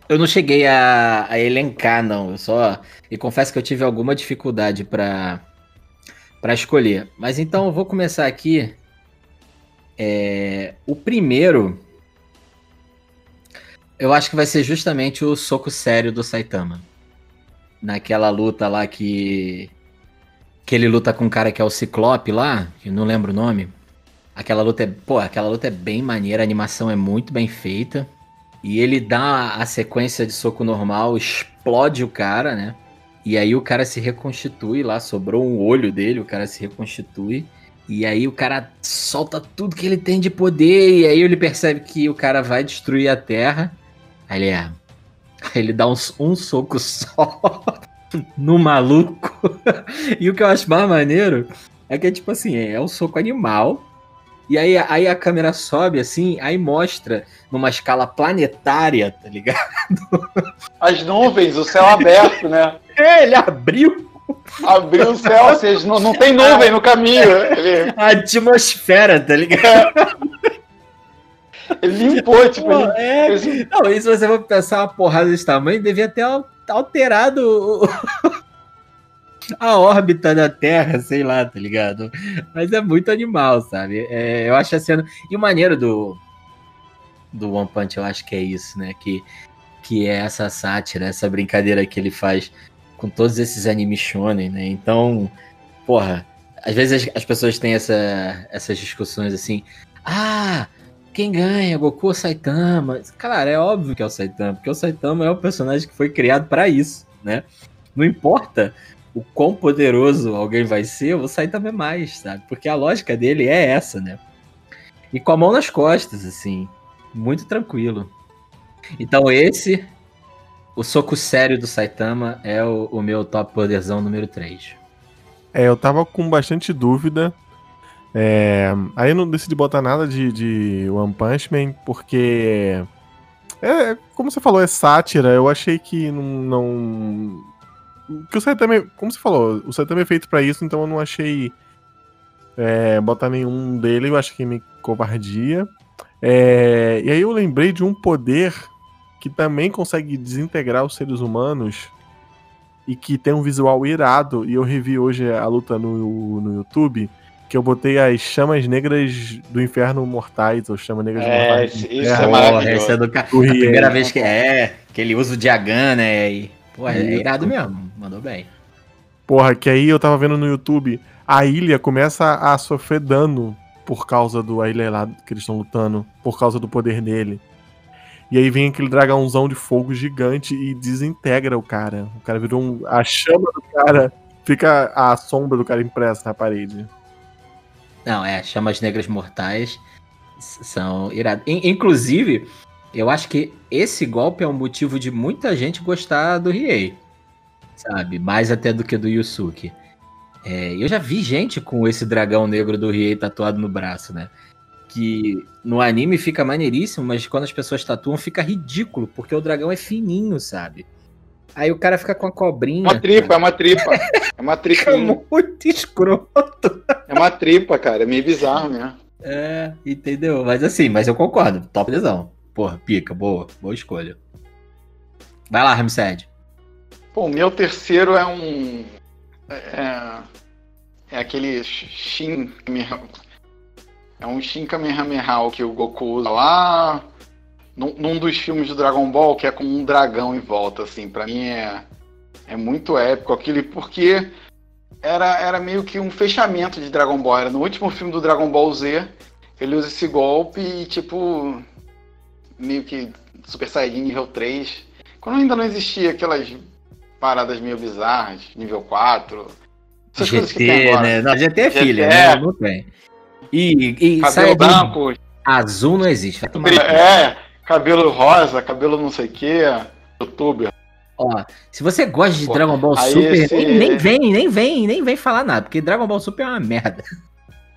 S2: eu não cheguei a, a elencar, não. Eu só. E confesso que eu tive alguma dificuldade pra para escolher. Mas então eu vou começar aqui. É, o primeiro. Eu acho que vai ser justamente o soco sério do Saitama. Naquela luta lá que. Que ele luta com um cara que é o Ciclope lá, que não lembro o nome. Aquela luta é, pô, aquela luta é bem maneira, a animação é muito bem feita. E ele dá a sequência de soco normal, explode o cara, né? E aí o cara se reconstitui lá, sobrou um olho dele, o cara se reconstitui. E aí o cara solta tudo que ele tem de poder, e aí ele percebe que o cara vai destruir a Terra. Aí ele é. Aí *laughs* ele dá um, um soco *laughs* só no maluco. *laughs* e o que eu acho mais maneiro é que é tipo assim, é um soco animal. E aí, aí a câmera sobe assim, aí mostra numa escala planetária, tá ligado? *laughs*
S5: As nuvens, o céu aberto, né?
S2: É, *laughs* ele abriu
S5: Abriu o céu, ou seja, não, não tem nuvem no caminho. Ele,
S2: A atmosfera, tá ligado?
S5: ele limpou, tipo,
S2: Pô,
S5: ele,
S2: é. Não, e se você for pensar uma porrada desse tamanho, devia ter al- alterado o- *laughs* a órbita da Terra, sei lá, tá ligado? Mas é muito animal, sabe? É, eu acho a cena. E o maneiro do, do One Punch, eu acho que é isso, né? Que, que é essa sátira, essa brincadeira que ele faz com todos esses animes shonen, né? Então, porra, às vezes as, as pessoas têm essa, essas discussões assim. Ah, quem ganha, Goku ou Saitama? Cara, é óbvio que é o Saitama, porque o Saitama é o personagem que foi criado pra isso, né? Não importa o quão poderoso alguém vai ser, o Saitama é mais, sabe? Porque a lógica dele é essa, né? E com a mão nas costas, assim, muito tranquilo. Então esse, o soco sério do Saitama é o, o meu top poderzão número 3.
S4: É, eu tava com bastante dúvida. É, aí eu não decidi botar nada de, de One Punch Man, porque. É, como você falou, é sátira. Eu achei que não. não que o Saitama, é- como você falou, o Saitama é feito pra isso, então eu não achei é, botar nenhum dele, eu acho que me covardia. É, e aí eu lembrei de um poder que também consegue desintegrar os seres humanos e que tem um visual irado. E eu revi hoje a luta no, no YouTube, que eu botei as chamas negras do inferno mortais, ou chamas negras
S5: É,
S4: mortais. do
S5: isso-
S4: inferno,
S5: é maravilhoso.
S2: é do ca- primeira vez que é, que ele usa o Diagan, né? E, pô, é, é irado mesmo. Mandou bem.
S4: Porra, que aí eu tava vendo no YouTube, a ilha começa a sofrer dano por causa do a ilha lá que eles estão lutando, por causa do poder dele. E aí vem aquele dragãozão de fogo gigante e desintegra o cara. O cara virou um. A chama do cara. Fica a sombra do cara impressa na parede.
S2: Não, é, chamas negras mortais são irados. In- Inclusive, eu acho que esse golpe é um motivo de muita gente gostar do Riei. Sabe? Mais até do que do Yusuke. É, eu já vi gente com esse dragão negro do Riei tatuado no braço, né? Que no anime fica maneiríssimo, mas quando as pessoas tatuam fica ridículo, porque o dragão é fininho, sabe? Aí o cara fica com a cobrinha.
S5: Uma tripa, é uma tripa. É uma *laughs* tripinha.
S2: muito escroto.
S5: É uma tripa, cara. É meio bizarro mesmo.
S2: É, entendeu? Mas assim, mas eu concordo. Top lesão. Porra, pica, boa. Boa escolha. Vai lá, Ramsed.
S5: Pô, o meu terceiro é um. É, é aquele Shin. É um Shin Kamehameha que o Goku usa lá num, num dos filmes do Dragon Ball, que é com um dragão em volta, assim. Pra mim é, é muito épico aquilo, porque era, era meio que um fechamento de Dragon Ball. Era no último filme do Dragon Ball Z, ele usa esse golpe e, tipo, meio que Super Saiyajin nível 3. Quando ainda não existia aquelas paradas meio bizarras, nível 4. Essas coisas que tem
S2: GT,
S5: agora.
S2: né? Não, GT é
S5: GT.
S2: filha, né? Não tem. E, e
S5: Cabelo branco,
S2: azul não existe.
S5: É, cabelo rosa, cabelo não sei o que, youtuber.
S2: Ó, se você gosta de
S5: Pô,
S2: Dragon Ball Super,
S5: esse-
S2: nem, nem vem, nem vem, nem vem falar nada, porque Dragon Ball Super é uma merda.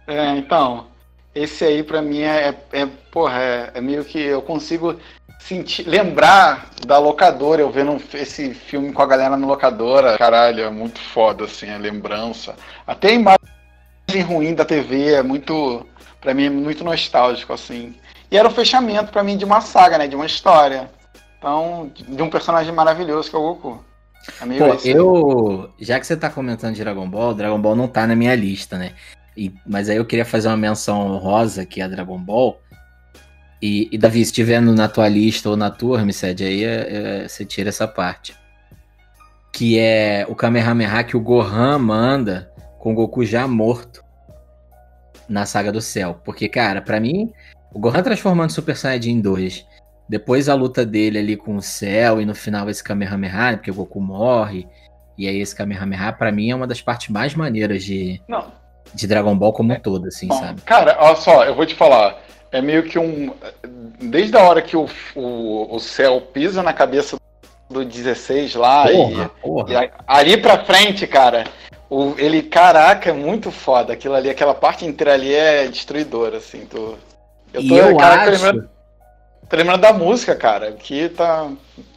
S5: É, então, esse aí pra mim é, é porra, é, é meio que eu consigo sentir, lembrar da locadora, eu vendo esse filme com a galera na locadora, caralho, é muito foda, assim, a lembrança. Até a imagem ruim da TV é muito, pra mim, é muito nostálgico, assim. E era o fechamento pra mim de uma saga, né, de uma história. Então, de um personagem maravilhoso que é o Goku. É
S2: Pô,
S5: esse.
S2: eu. Já que você tá comentando de Dragon Ball, Dragon Ball não tá na minha lista, né? E- mas aí eu queria fazer uma menção honrosa que é a Dragon Ball. E, e, Davi, se tiver no- na tua lista ou na tua, Hermicede, aí é- é- você tira essa parte. Que é o Kamehameha que o Gohan manda com o Goku já morto na saga do céu. Porque, cara, pra mim, o Gohan transformando Super Saiyajin 2 depois a luta dele ali com o céu e no final esse Kamehameha, né, porque o Goku morre. E aí esse Kamehameha, pra mim, é uma das partes mais maneiras de,
S5: Não,
S2: de Dragon Ball como um todo, assim,
S5: Bom,
S2: sabe?
S5: Cara, olha só, eu vou te falar. É meio que um. Desde a hora que o, o, o céu pisa na cabeça do 16 lá
S2: Porra,
S5: e,
S2: porra.
S5: e ali pra frente, cara, o, ele, caraca, é muito foda. Aquilo ali, aquela parte inteira ali é destruidora, assim. Tu,
S2: e
S5: tô-
S2: eu
S5: caraca,
S2: acho.
S5: Tô lembrando da música, cara, que tá.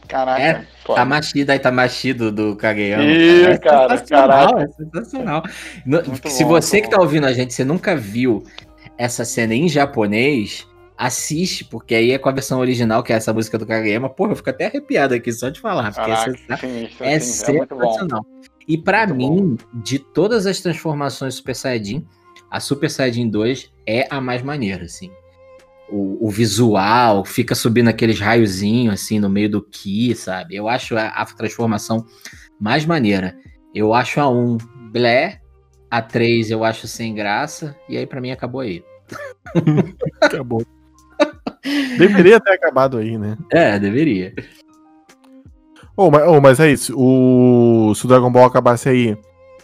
S5: Caraca.
S2: É,
S5: pô.
S2: Tamashi da Itamashi do, do Kageyama.
S5: Ih, cara,
S2: é sensacional,
S5: caraca.
S2: é sensacional.
S5: Muito
S2: se
S5: bom,
S2: você que tá
S5: bom.
S2: ouvindo a gente, você nunca viu essa cena em japonês, assiste, porque aí é com a versão original, que é essa música do Kageyama. Porra, eu fico até arrepiado aqui só de falar, porque
S5: Caraca,
S2: é
S5: sinistro,
S2: é
S5: assim, é bom.
S2: sensacional. E pra
S5: Muito
S2: mim, de todas as transformações Super Saiyajin, a Super Saiyajin 2 é a mais maneira, assim. O, o visual, fica subindo aqueles raiozinhos, assim, no meio do Ki, sabe? Eu acho a, a transformação mais maneira. Eu acho a 1 blé, a 3 eu acho sem graça, e aí pra mim acabou aí. *laughs*
S4: Acabou. Deveria ter acabado aí, né?
S2: É, deveria.
S4: Ô, mas, ô, mas é isso. O, se o Dragon Ball acabasse aí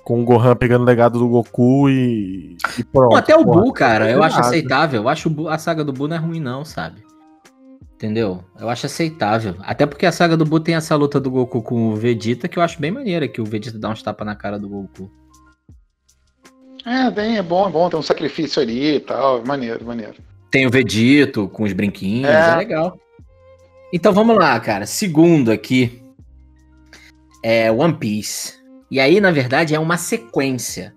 S4: com o Gohan pegando o legado do Goku e, e pronto.
S2: Bom, até o Buu, cara, eu acho aceitável. Eu acho a saga do Buu não é ruim, não, sabe? Entendeu? Eu acho aceitável. Até porque a saga do Buu tem essa luta do Goku com o Vegeta que eu acho bem maneira, que o Vegeta dá uns tapas na cara do Goku.
S5: É, bem, é bom, é bom, tem um sacrifício ali e tal. Maneiro, maneiro.
S2: Tem o Vegito com os brinquinhos, é,
S5: É.
S2: legal. Então vamos lá, cara. Segundo aqui é One Piece. E aí, na verdade, é uma sequência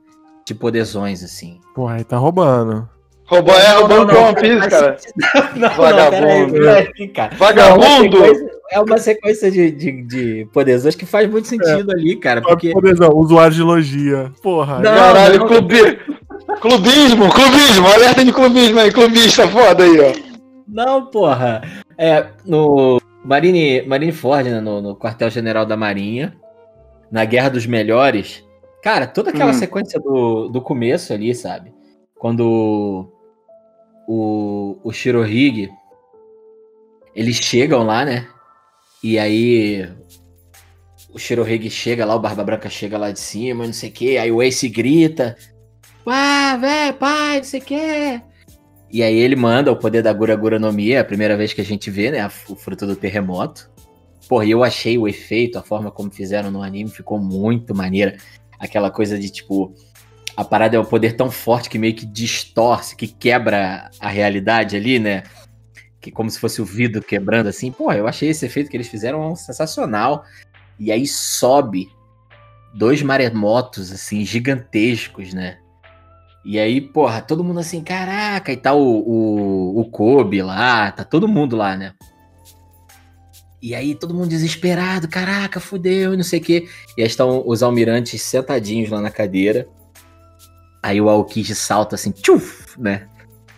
S2: de poderzões, assim.
S4: Porra, aí tá roubando.
S5: Roubou, é, roubou
S2: não,
S5: o One Piece, cara. *laughs*
S2: Não,
S5: Vagabundo.
S2: não, peraí, peraí, cara.
S5: Vagabundo!
S2: É uma sequência, é uma sequência de, de, de poderzões que faz muito sentido ali, cara. Porque.
S4: Poderzão, usuário de logia. Porra.
S2: Não,
S5: Caralho,
S2: não.
S5: clubi... clubismo, clubismo, alerta de clubismo aí, clubista foda aí, ó.
S2: Não, porra. É, no Marine, Marine Ford, né, no, no quartel-general da Marinha, na Guerra dos Melhores. Cara, toda aquela
S5: Hum.
S2: sequência do, do começo ali, sabe? Quando o, o Shirohige, eles chegam lá, né? E aí o Shirohige chega lá, o Barba Branca chega lá de cima, não sei o que, aí o Ace grita, ah, velho, pai, não sei o que. E aí ele manda o poder da Gura Gura no Mi, é a primeira vez que a gente vê, né, o fruto do terremoto. Porra, eu achei o efeito, a forma como fizeram no anime, ficou muito maneira. Aquela coisa de, tipo, a parada é um poder tão forte que meio que distorce, que quebra a realidade ali, né? Que como se fosse o vidro quebrando assim. Porra, eu achei esse efeito que eles fizeram sensacional. E aí sobe dois maremotos, assim, gigantescos, né? E aí, porra, todo mundo assim, caraca, e tá o, o, o Kobe lá, tá todo mundo lá, né? E aí todo mundo desesperado, caraca, fudeu, e não sei o quê. E aí estão os almirantes sentadinhos lá na cadeira. Aí o Aokiji salta assim, tchuf, né?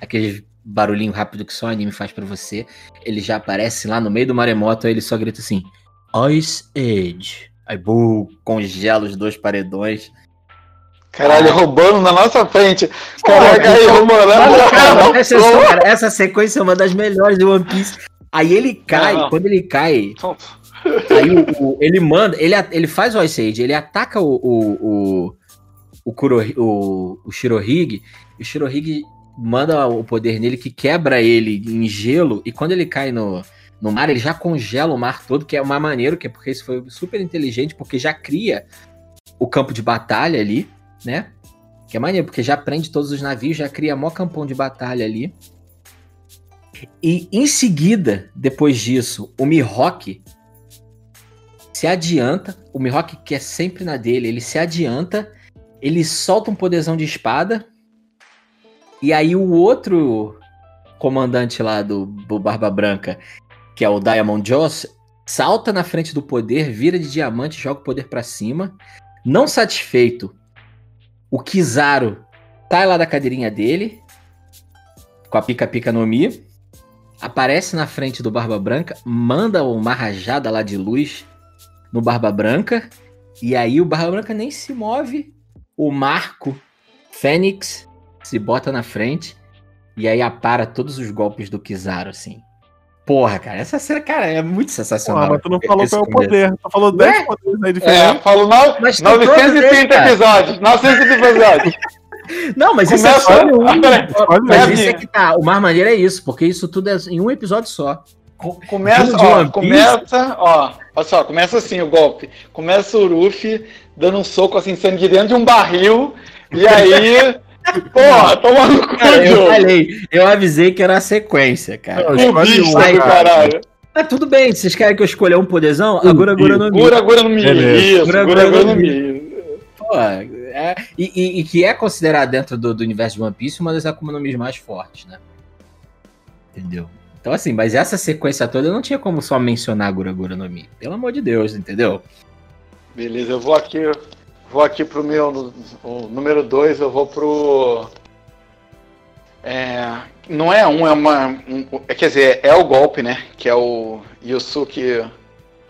S2: Aquele barulhinho rápido que só o anime faz pra você. Ele já aparece lá no meio do maremoto, aí ele só grita assim, Ice Age. Aí, bum, congela os dois paredões.
S5: Caralho, roubando na nossa frente. Caraca, aí, roubando.
S2: Cara, essa sequência é uma das melhores do One Piece. Aí ele cai,
S5: Não.
S2: quando ele cai, aí o, o- ele manda, ele, ele faz o Ice Age, ele ataca o, o, o, o, Kurohi- o, o Shirohige, e o Shirohige manda o poder nele que quebra ele em gelo, e quando ele cai no, no mar, ele já congela o mar todo, que é uma maneira, que é porque isso foi super inteligente, porque já cria o campo de batalha ali, né? Que é maneiro, porque já prende todos os navios, já cria mó campão de batalha ali. E em seguida, depois disso, o Mihawk se adianta. O Mihawk, que é sempre na dele, ele se adianta, ele solta um poderzão de espada. E aí o outro comandante lá do, do Barba Branca, que é o Diamond Joss, salta na frente do poder, vira de diamante, joga o poder pra cima. Não satisfeito, o Kizaru sai lá da cadeirinha dele, com a pica-pica no Mi, aparece na frente do Barba Branca, manda uma rajada lá de luz no Barba Branca, e aí o Barba Branca nem se move, o Marco Fênix se bota na frente, e aí apara todos os golpes do Kizaru, assim. Porra, cara, essa cena, cara, é muito sensacional.
S4: Porra, mas tu não falou qual é o poder. Tu falou
S2: Ué?
S4: 10 poderes aí
S5: É,
S4: diferentes.
S5: falo no...
S2: Mas tem todos
S5: 930
S2: eles, cara.
S5: episódios. 930 episódios. *laughs*
S2: Não, mas isso é
S5: Começa-
S2: só um.
S5: Ah,
S2: Mas
S5: É,
S2: isso é que tá. O mais maneiro é isso, porque isso tudo é em um episódio só.
S5: Co- Começa,
S2: de
S5: ó, começa, ó, olha só, começa assim o golpe. Começa o Ruffy dando um soco assim, sangue dentro de um barril, e aí *laughs* Porra, toma no cu,
S2: Cara, eu falei, eu avisei que era a sequência, cara.
S5: O
S4: escolhe
S5: bicho
S4: um, cara.
S5: caralho.
S2: Mas tudo bem, vocês querem que eu escolha um poderzão? Agora, agora no
S5: Gura, agora no Mi. Isso,
S2: Gura,
S5: gura,
S2: Gura
S5: agora
S2: no
S5: no
S2: Mi.
S5: Mi.
S2: É, e, e- e que é considerado dentro do, do universo de One Piece uma das Akuma no Mis mais fortes, né? Entendeu? Então, assim, mas essa sequência toda eu não tinha como só mencionar Gura Gura no Mi. Pelo amor de Deus, entendeu?
S5: Beleza, eu vou aqui. Vou aqui pro meu número 2, eu vou pro. É, não é um, é uma. um- é, quer dizer, é o golpe, né? Que é o Yusuke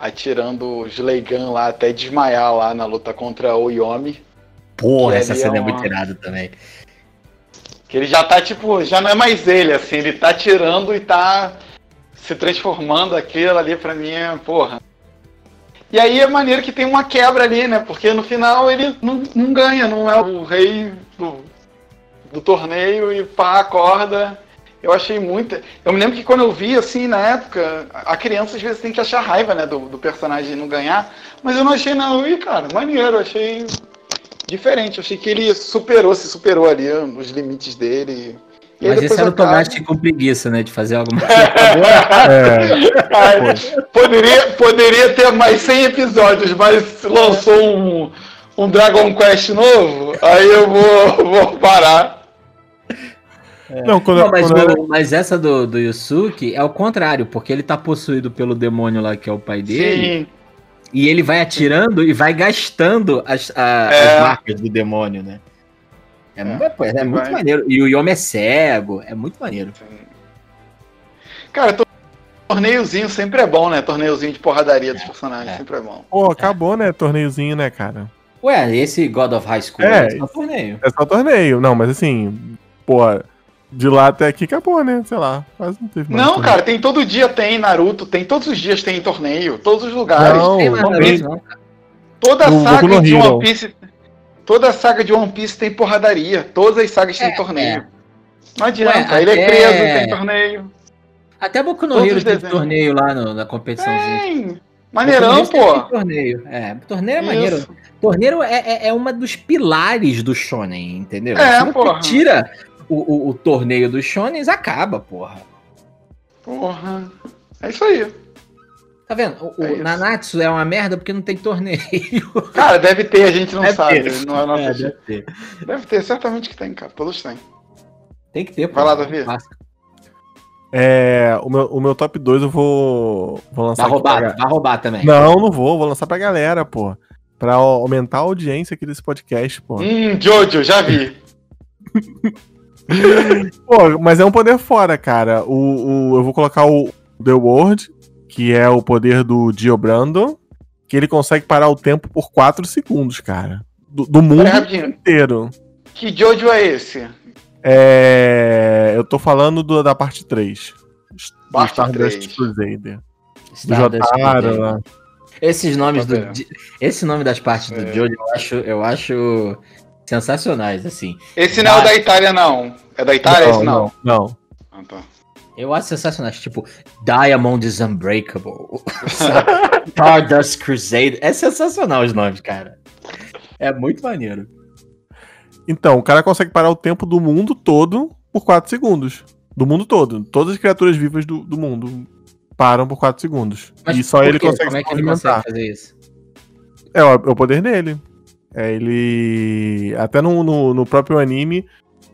S5: atirando os Leigan lá até desmaiar lá na luta contra o Yomi.
S2: Porra, essa
S5: é
S2: cena é
S5: uma-
S2: muito irada também.
S5: Que ele já tá tipo, já não é mais ele, assim, ele tá tirando e tá se transformando aquilo ali pra mim, é, porra. E aí é maneiro que tem uma quebra ali, né? Porque no final ele não, não ganha, não é o rei do, do torneio e pá, acorda. Eu achei muito. Eu me lembro que quando eu vi, assim, na época, a criança às vezes tem que achar raiva, né, do, do personagem não ganhar. Mas eu não achei, não. E, cara, maneiro, eu achei diferente. Eu achei que ele superou, se superou ali os limites dele. E
S2: Mas esse era o Togashi com preguiça, né? De fazer alguma *laughs* coisa.
S4: É,
S5: Cara, poderia, poderia ter mais 100 episódios, mas lançou um, um Dragon Quest novo, aí eu vou, vou parar.
S4: Não, quando,
S2: Não, mas,
S4: quando era-
S2: o- mas essa do, do Yusuke é o contrário, porque ele tá possuído pelo demônio lá, que é o pai dele,
S5: Sim,
S2: e ele vai atirando e vai gastando as, a-
S5: É.
S2: as marcas do demônio, né? É, mu- pô, é muito
S5: Vai.
S2: maneiro. E o Yomi é cego, é muito maneiro.
S5: cara, to- torneiozinho sempre é bom, né? Torneiozinho de porradaria dos personagens
S2: é.
S5: sempre é bom.
S4: Pô, acabou, né? Torneiozinho, né, cara?
S2: Ué, esse God of High School
S4: É,
S2: é só torneio.
S4: É só torneio. Não, mas assim, pô, de lá até aqui acabou, né? Sei lá, quase não teve mais.
S5: Não,
S4: torneio.
S5: cara, tem todo dia tem Naruto, tem todos os dias tem torneio, todos os lugares.
S4: Não,
S2: Tem mais disso, não.
S5: Toda
S4: No Boku
S5: saga
S4: no
S5: de. One Piece. Toda saga de One Piece tem porradaria. Todas as sagas têm
S2: É,
S5: torneio. Não adianta.
S2: Ué,
S5: ele é preso, tem torneio.
S2: Até Boku no
S5: Todos
S2: Hero teve torneio lá no- na competiçãozinha.
S5: Tem. Maneirão, pô.
S2: Torneio. É, torneio é maneiro.
S5: Isso.
S2: Torneio é, é, é uma dos pilares do shonen, entendeu?
S5: É, porra.
S2: tira o, o, o torneio dos shonens, acaba, porra.
S5: Porra. É isso aí.
S2: Tá vendo? O, o
S5: É isso.
S2: Nanatsu é uma merda porque não tem torneio.
S5: Cara, deve ter, a gente não
S2: Deve
S5: sabe.
S2: ter.
S5: Não é nossa...
S2: É,
S5: deve...
S2: deve ter.
S5: ter, certamente que tem, cara. Todos têm.
S2: Tem que ter, pô.
S5: Vai lá, Davi.
S4: É, o meu, o meu top 2 eu vou, vou lançar
S2: Vai roubar,
S4: pra-
S2: vai roubar também.
S4: Não, não vou, vou lançar pra galera, pô. Pra au- aumentar a audiência aqui desse podcast, pô.
S5: Hum, Jojo, já vi. *laughs* *laughs*
S4: Pô, mas é um poder fora, cara. O, o- eu vou colocar o The World, que é o poder do Dio Brandon, que ele consegue parar o tempo por 4 segundos, cara. Do, do mundo
S5: rapidinho.
S4: inteiro.
S5: Que Jojo é esse?
S4: É, eu tô falando do- da parte 3. Do
S5: Parte
S4: Stardust
S5: 3.
S4: Crusader. Do
S2: Stardust
S4: Jotaro
S2: Crusader.
S4: lá.
S2: Esses nomes do. Esse nome das partes do
S5: É.
S2: Jojo eu acho, eu acho sensacionais, assim.
S5: Esse não é o da Itália, não. É da Itália esse não?
S4: não, não.
S5: Ah, tá.
S2: Eu acho sensacionais, tipo, Diamond is Unbreakable. *laughs* Stardust Crusader. É sensacional os nomes, cara. É muito maneiro.
S4: Então, o cara consegue parar o tempo do mundo todo por 4 segundos. Do mundo todo. Todas as criaturas vivas do, do mundo param por 4 segundos. e só ele consegue
S2: Como é que ele consegue fazer isso?
S4: É, o, é o poder dele. É, ele. Até no, no, no próprio anime,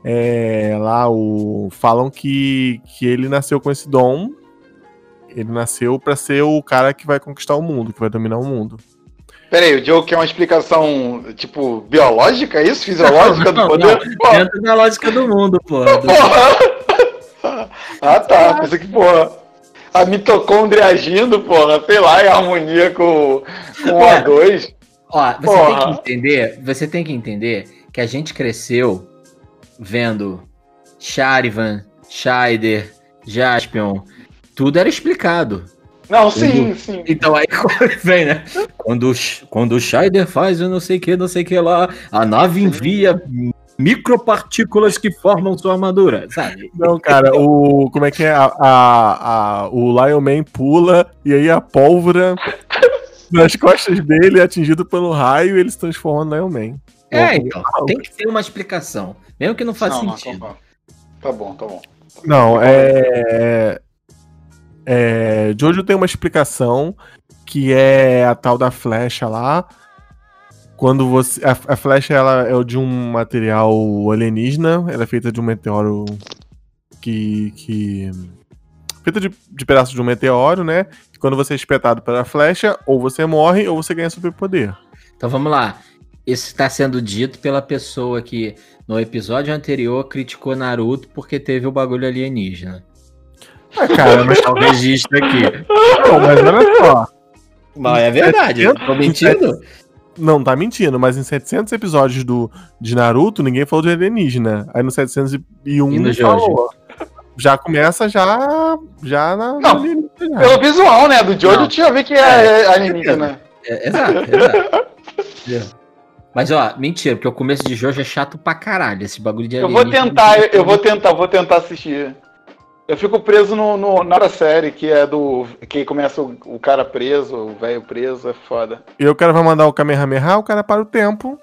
S4: é, lá o. Falam que, que ele nasceu com esse dom. Ele nasceu para ser o cara que vai conquistar o mundo, que vai dominar o mundo.
S5: Peraí, o Joe quer uma explicação, tipo, biológica, é isso? Fisiológica
S2: não, do
S5: poder? Não, é
S2: dentro da lógica do mundo, porra. *laughs*
S5: porra. ah tá, pensa que, porra, a mitocôndria agindo, porra, sei lá, em harmonia com, com o A2.
S2: Ó, você
S5: Porra.
S2: tem que entender, você tem que entender que a gente cresceu vendo Charivan, Scheider, Jaspion, tudo era explicado.
S5: Não, sim, sim.
S2: Então aí *laughs* quando vem, né? Quando, o quando o Scheider faz o não sei que, não sei que lá, a nave envia micropartículas que formam sua armadura, sabe?
S4: Não, cara, o. Como é que é? A, a, a- o Lion Man pula e aí a pólvora nas costas dele é atingido pelo raio e ele se transforma no Lion Man.
S2: É, então. Tem que ter uma explicação. Mesmo que não faça
S5: Não, não,
S2: sentido.
S5: concordo. Tá bom, tá bom.
S4: Não, é. É. Jojo tem uma explicação que é a tal da flecha lá. Quando você. A, a flecha ela é de um material alienígena, ela é feita de um meteoro que. que feita de, de pedaços de um meteoro, né? Quando você é espetado pela flecha, ou você morre ou você ganha superpoder.
S2: Então vamos lá. Isso está sendo dito pela pessoa que no episódio anterior criticou Naruto porque teve o bagulho alienígena.
S4: Ah, cara, mas,
S2: Tá o registro aqui.
S4: não, mas olha só.
S2: Mas é verdade. eu Tô mentindo?
S4: Não, tá mentindo, mas em 700 episódios do, de Naruto, ninguém falou de alienígena. Aí no 701
S2: E no
S4: falou. Já começa já, já na,
S5: Não,
S4: na alienígena. já.
S5: Pelo visual, né? Do Jojo
S2: Não.
S5: tinha a ver que é, é alienígena.
S2: É, exato, exato. É. Mas ó, mentira, porque o começo de Jojo é chato pra caralho. Esse bagulho de
S5: Eu vou tentar, eu, eu vou tentar, vou tentar assistir. Eu fico preso no, no, na outra série, que é do. Que começa o, o cara preso, o velho preso, é foda.
S4: E o cara vai mandar o Kamehameha, o cara para o tempo.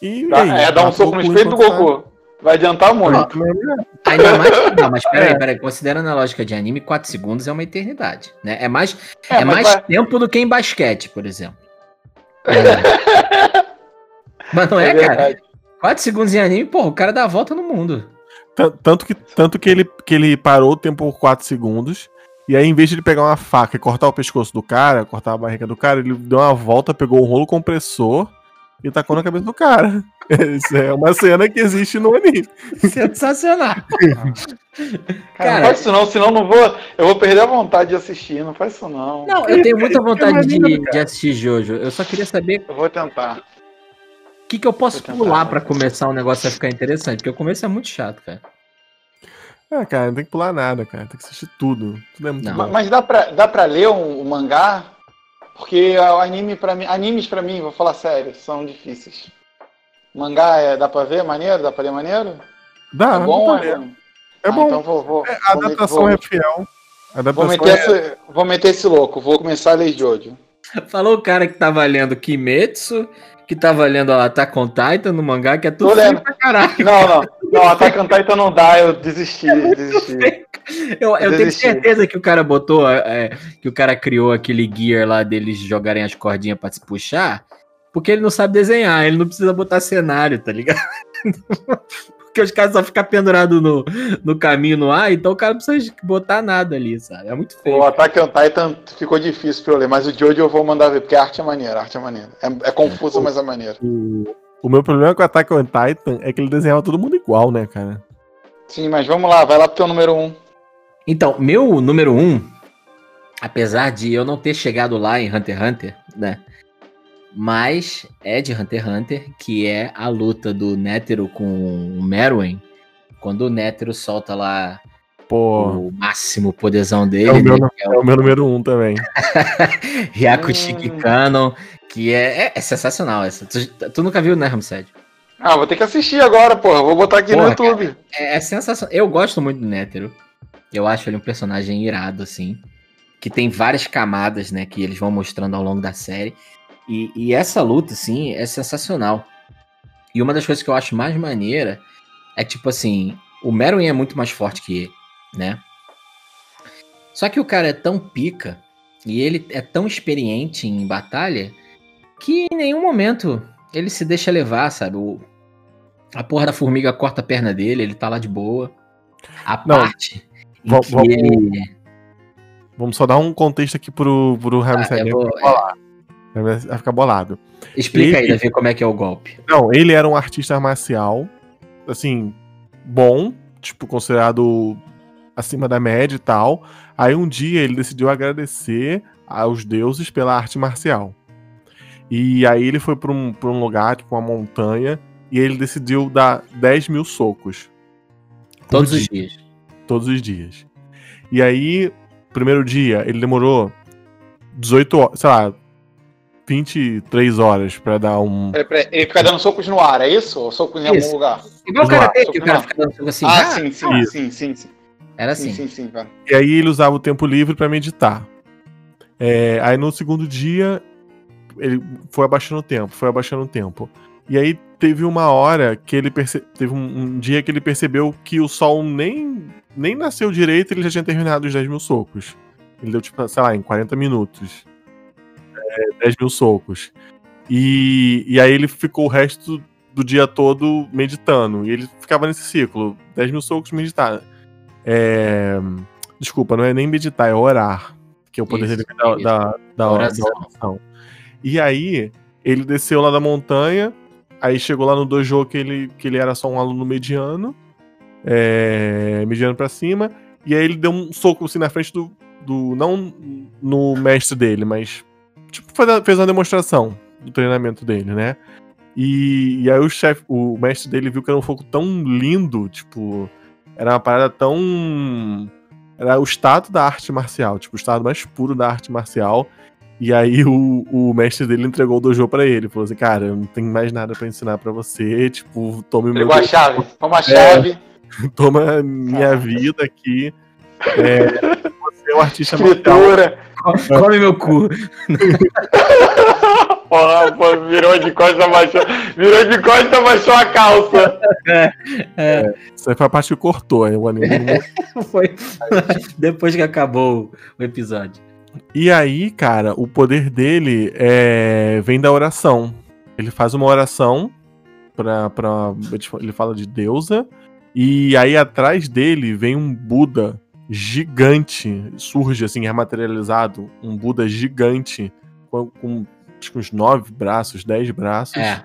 S4: E. E aí,
S5: é, dá um soco no espelho do
S4: tá-
S5: Goku. Vai adiantar muito.
S4: Kamehameha.
S2: Ainda mais. Não, mas peraí,
S4: É.
S2: peraí. Considerando a lógica de anime, 4 segundos é uma eternidade. Né? É mais,
S5: É,
S2: é mais
S5: vai-
S2: tempo do que em basquete, por exemplo. *laughs* É. mas não é,
S5: é
S2: cara?
S5: verdade.
S2: 4 segundos em anime, porra, o cara dá a volta no mundo.
S4: Tan- Tanto que, tanto que, ele, que ele parou o tempo por 4 segundos. E aí, em vez de ele pegar uma faca e cortar o pescoço do cara, cortar a barriga do cara, ele deu uma volta, pegou um rolo compressor e tacou na cabeça do cara. Isso é uma cena que existe no anime.
S2: Sensacional.
S5: Cara, *laughs*
S2: Cara,
S5: não faz isso não, senão não vou. Eu vou perder a vontade de assistir. Não faz isso não.
S2: Não, eu tenho muita vontade de, de assistir Jojo. Eu só queria saber
S5: Eu vou tentar.
S2: o que, que eu posso
S5: tentar.
S2: pular pra começar um negócio a ficar interessante. Porque o começo é muito chato, cara.
S4: Ah, cara, não tem que pular nada, cara. Tem que assistir tudo. Tudo é muito
S2: Não.
S4: bom.
S5: Ma- Mas dá pra, dá pra ler um, um mangá? Porque o anime para mim, animes pra mim, vou falar sério, são difíceis. Mangá é, dá pra ver maneiro? Dá pra ler maneiro?
S4: Dá,
S5: é bom?
S4: dá
S5: É bom.
S4: É
S5: Ah,
S4: bom.
S5: Então vou, vou,
S4: É, a
S5: vou,
S4: adaptação
S5: vou-
S4: é fiel.
S5: Vou
S4: adaptação
S5: meter
S4: é...
S5: esse, vou meter esse louco, vou começar a ler Jojo. *laughs*
S2: Falou o cara que tava lendo Kimetsu, que tava lendo Attack on Titan no mangá, que é tudo feio pra caralho.
S5: Não, não, não, Attack on Titan não dá, eu desisti, desisti.
S2: Eu, eu tenho
S5: Desisti.
S2: certeza que o cara botou, é, que o cara criou aquele gear lá deles jogarem as cordinhas pra se puxar, porque ele não sabe desenhar, ele não precisa botar cenário, tá ligado? *laughs* porque os caras só ficam pendurados no, no caminho no ar, então o cara não precisa botar nada ali, sabe? É muito feio.
S5: O Attack on Titan ficou difícil pra eu ler, mas o Jojo eu vou mandar ver, porque a arte é maneira, a arte é maneira. É, é confuso, mas é maneiro.
S4: O, o meu problema com o Attack on Titan é que ele desenhava todo mundo igual, né, cara?
S5: Sim, mas vamos lá, vai lá pro teu número 1. Um.
S2: Então, meu número um, apesar de eu não ter chegado lá em Hunter x Hunter, né? Mas é de Hunter x Hunter, que é a luta do Nétero com o Meruem. Quando o Nétero solta lá
S4: Pô,
S2: o máximo poderzão dele,
S4: é o, meu,
S2: né, que é
S4: é o meu número um também. *laughs*
S2: Hyaku
S5: Hum.
S2: Shikikano, que é, é, é sensacional essa. Tu, tu nunca viu, né, Ramsed?
S5: Ah, vou ter que assistir agora, porra. Vou botar aqui
S2: Porra,
S5: no YouTube.
S2: É, é sensacional. Eu gosto muito do Nétero. Eu acho ele um personagem irado, assim. Que tem várias camadas, né? Que eles vão mostrando ao longo da série. E, e essa luta, assim, é sensacional. E uma das coisas que eu acho mais maneira é tipo assim: o Meruem é muito mais forte que ele, né? Só que o cara é tão pica e ele é tão experiente em batalha que em nenhum momento ele se deixa levar, sabe? O, a porra da formiga corta a perna dele, ele tá lá de boa. A
S4: Não,
S2: parte
S4: vamos-
S2: ele.
S4: Vamos só dar um contexto aqui pro, pro
S2: Ah,
S4: Ramsey.
S2: eu vou-
S4: Ele vai ficar bolado.
S2: Explica aí,
S4: Ele-
S2: Davi, como é que é o golpe.
S4: Não, ele era um artista marcial, assim, bom, tipo, considerado acima da média e tal. Aí um dia ele decidiu agradecer aos deuses pela arte marcial. E aí ele foi pra um, pra um lugar, tipo uma montanha, e ele decidiu dar 10 mil socos.
S2: Todos os
S4: dia,
S2: dias.
S4: Todos os dias. E aí, primeiro dia, ele demorou 18 horas, sei lá, 23 horas pra dar um.
S5: Peraí, peraí, Ele fica dando socos no ar, é isso? Ou socos em
S2: Isso.
S5: algum lugar?
S2: Igual o cara que o cara
S5: não.
S2: fica dando soco assim.
S5: ah,
S2: ah,
S5: sim, sim, sim, sim, sim.
S2: Era
S5: Sim,
S2: assim.
S5: sim, sim, vai.
S4: E aí ele usava o tempo livre pra meditar. É, aí no segundo dia, ele foi abaixando o tempo, foi abaixando o tempo. E aí teve uma hora que ele perce... teve um, um dia que ele percebeu que o sol nem, nem nasceu direito e ele já tinha terminado os 10 mil socos. Ele deu, tipo, sei lá, em 40 minutos. É, 10 mil socos. E, e aí ele ficou o resto do dia todo meditando. E ele ficava nesse ciclo: 10 mil socos, meditar. É... Desculpa, não é nem meditar, é orar. Que é o poder
S2: Isso,
S4: da,
S2: isso.
S4: da, da,
S2: Oração.
S4: da oração. E aí, ele desceu lá da montanha, aí chegou lá no dojo que ele, que ele era só um aluno mediano, é, mediano pra cima, e aí ele deu um soco assim na frente do. do não no mestre dele, mas. Tipo, fez uma demonstração do treinamento dele, né? E, e aí o chefe, o mestre dele viu que era um fogo tão lindo, tipo, era uma parada tão. Era o estado da arte marcial, tipo, o estado mais puro da arte marcial. E aí o, o mestre dele entregou o dojo pra ele. Falou assim, cara, eu não tenho mais nada pra ensinar pra você. Tipo, tome meu
S5: Pegou a chave. Toma a chave. *laughs*
S4: toma minha vida aqui. *laughs* É, é um artista marcial.
S5: Escritura. *laughs*
S2: Come meu cu. *laughs*
S5: Porra, pô, virou de costa, abaixou. Virou de costa, abaixou a calça.
S4: Isso aí foi a parte que cortou, aí o anime não *laughs*
S2: Foi depois que acabou o episódio.
S4: E aí, cara, o poder dele é... vem da oração. Ele faz uma oração pra, pra. Ele fala de deusa. E aí atrás dele vem um Buda gigante. Surge assim, é materializado. Um Buda gigante. Com, com acho que uns nove braços, dez braços.
S2: É,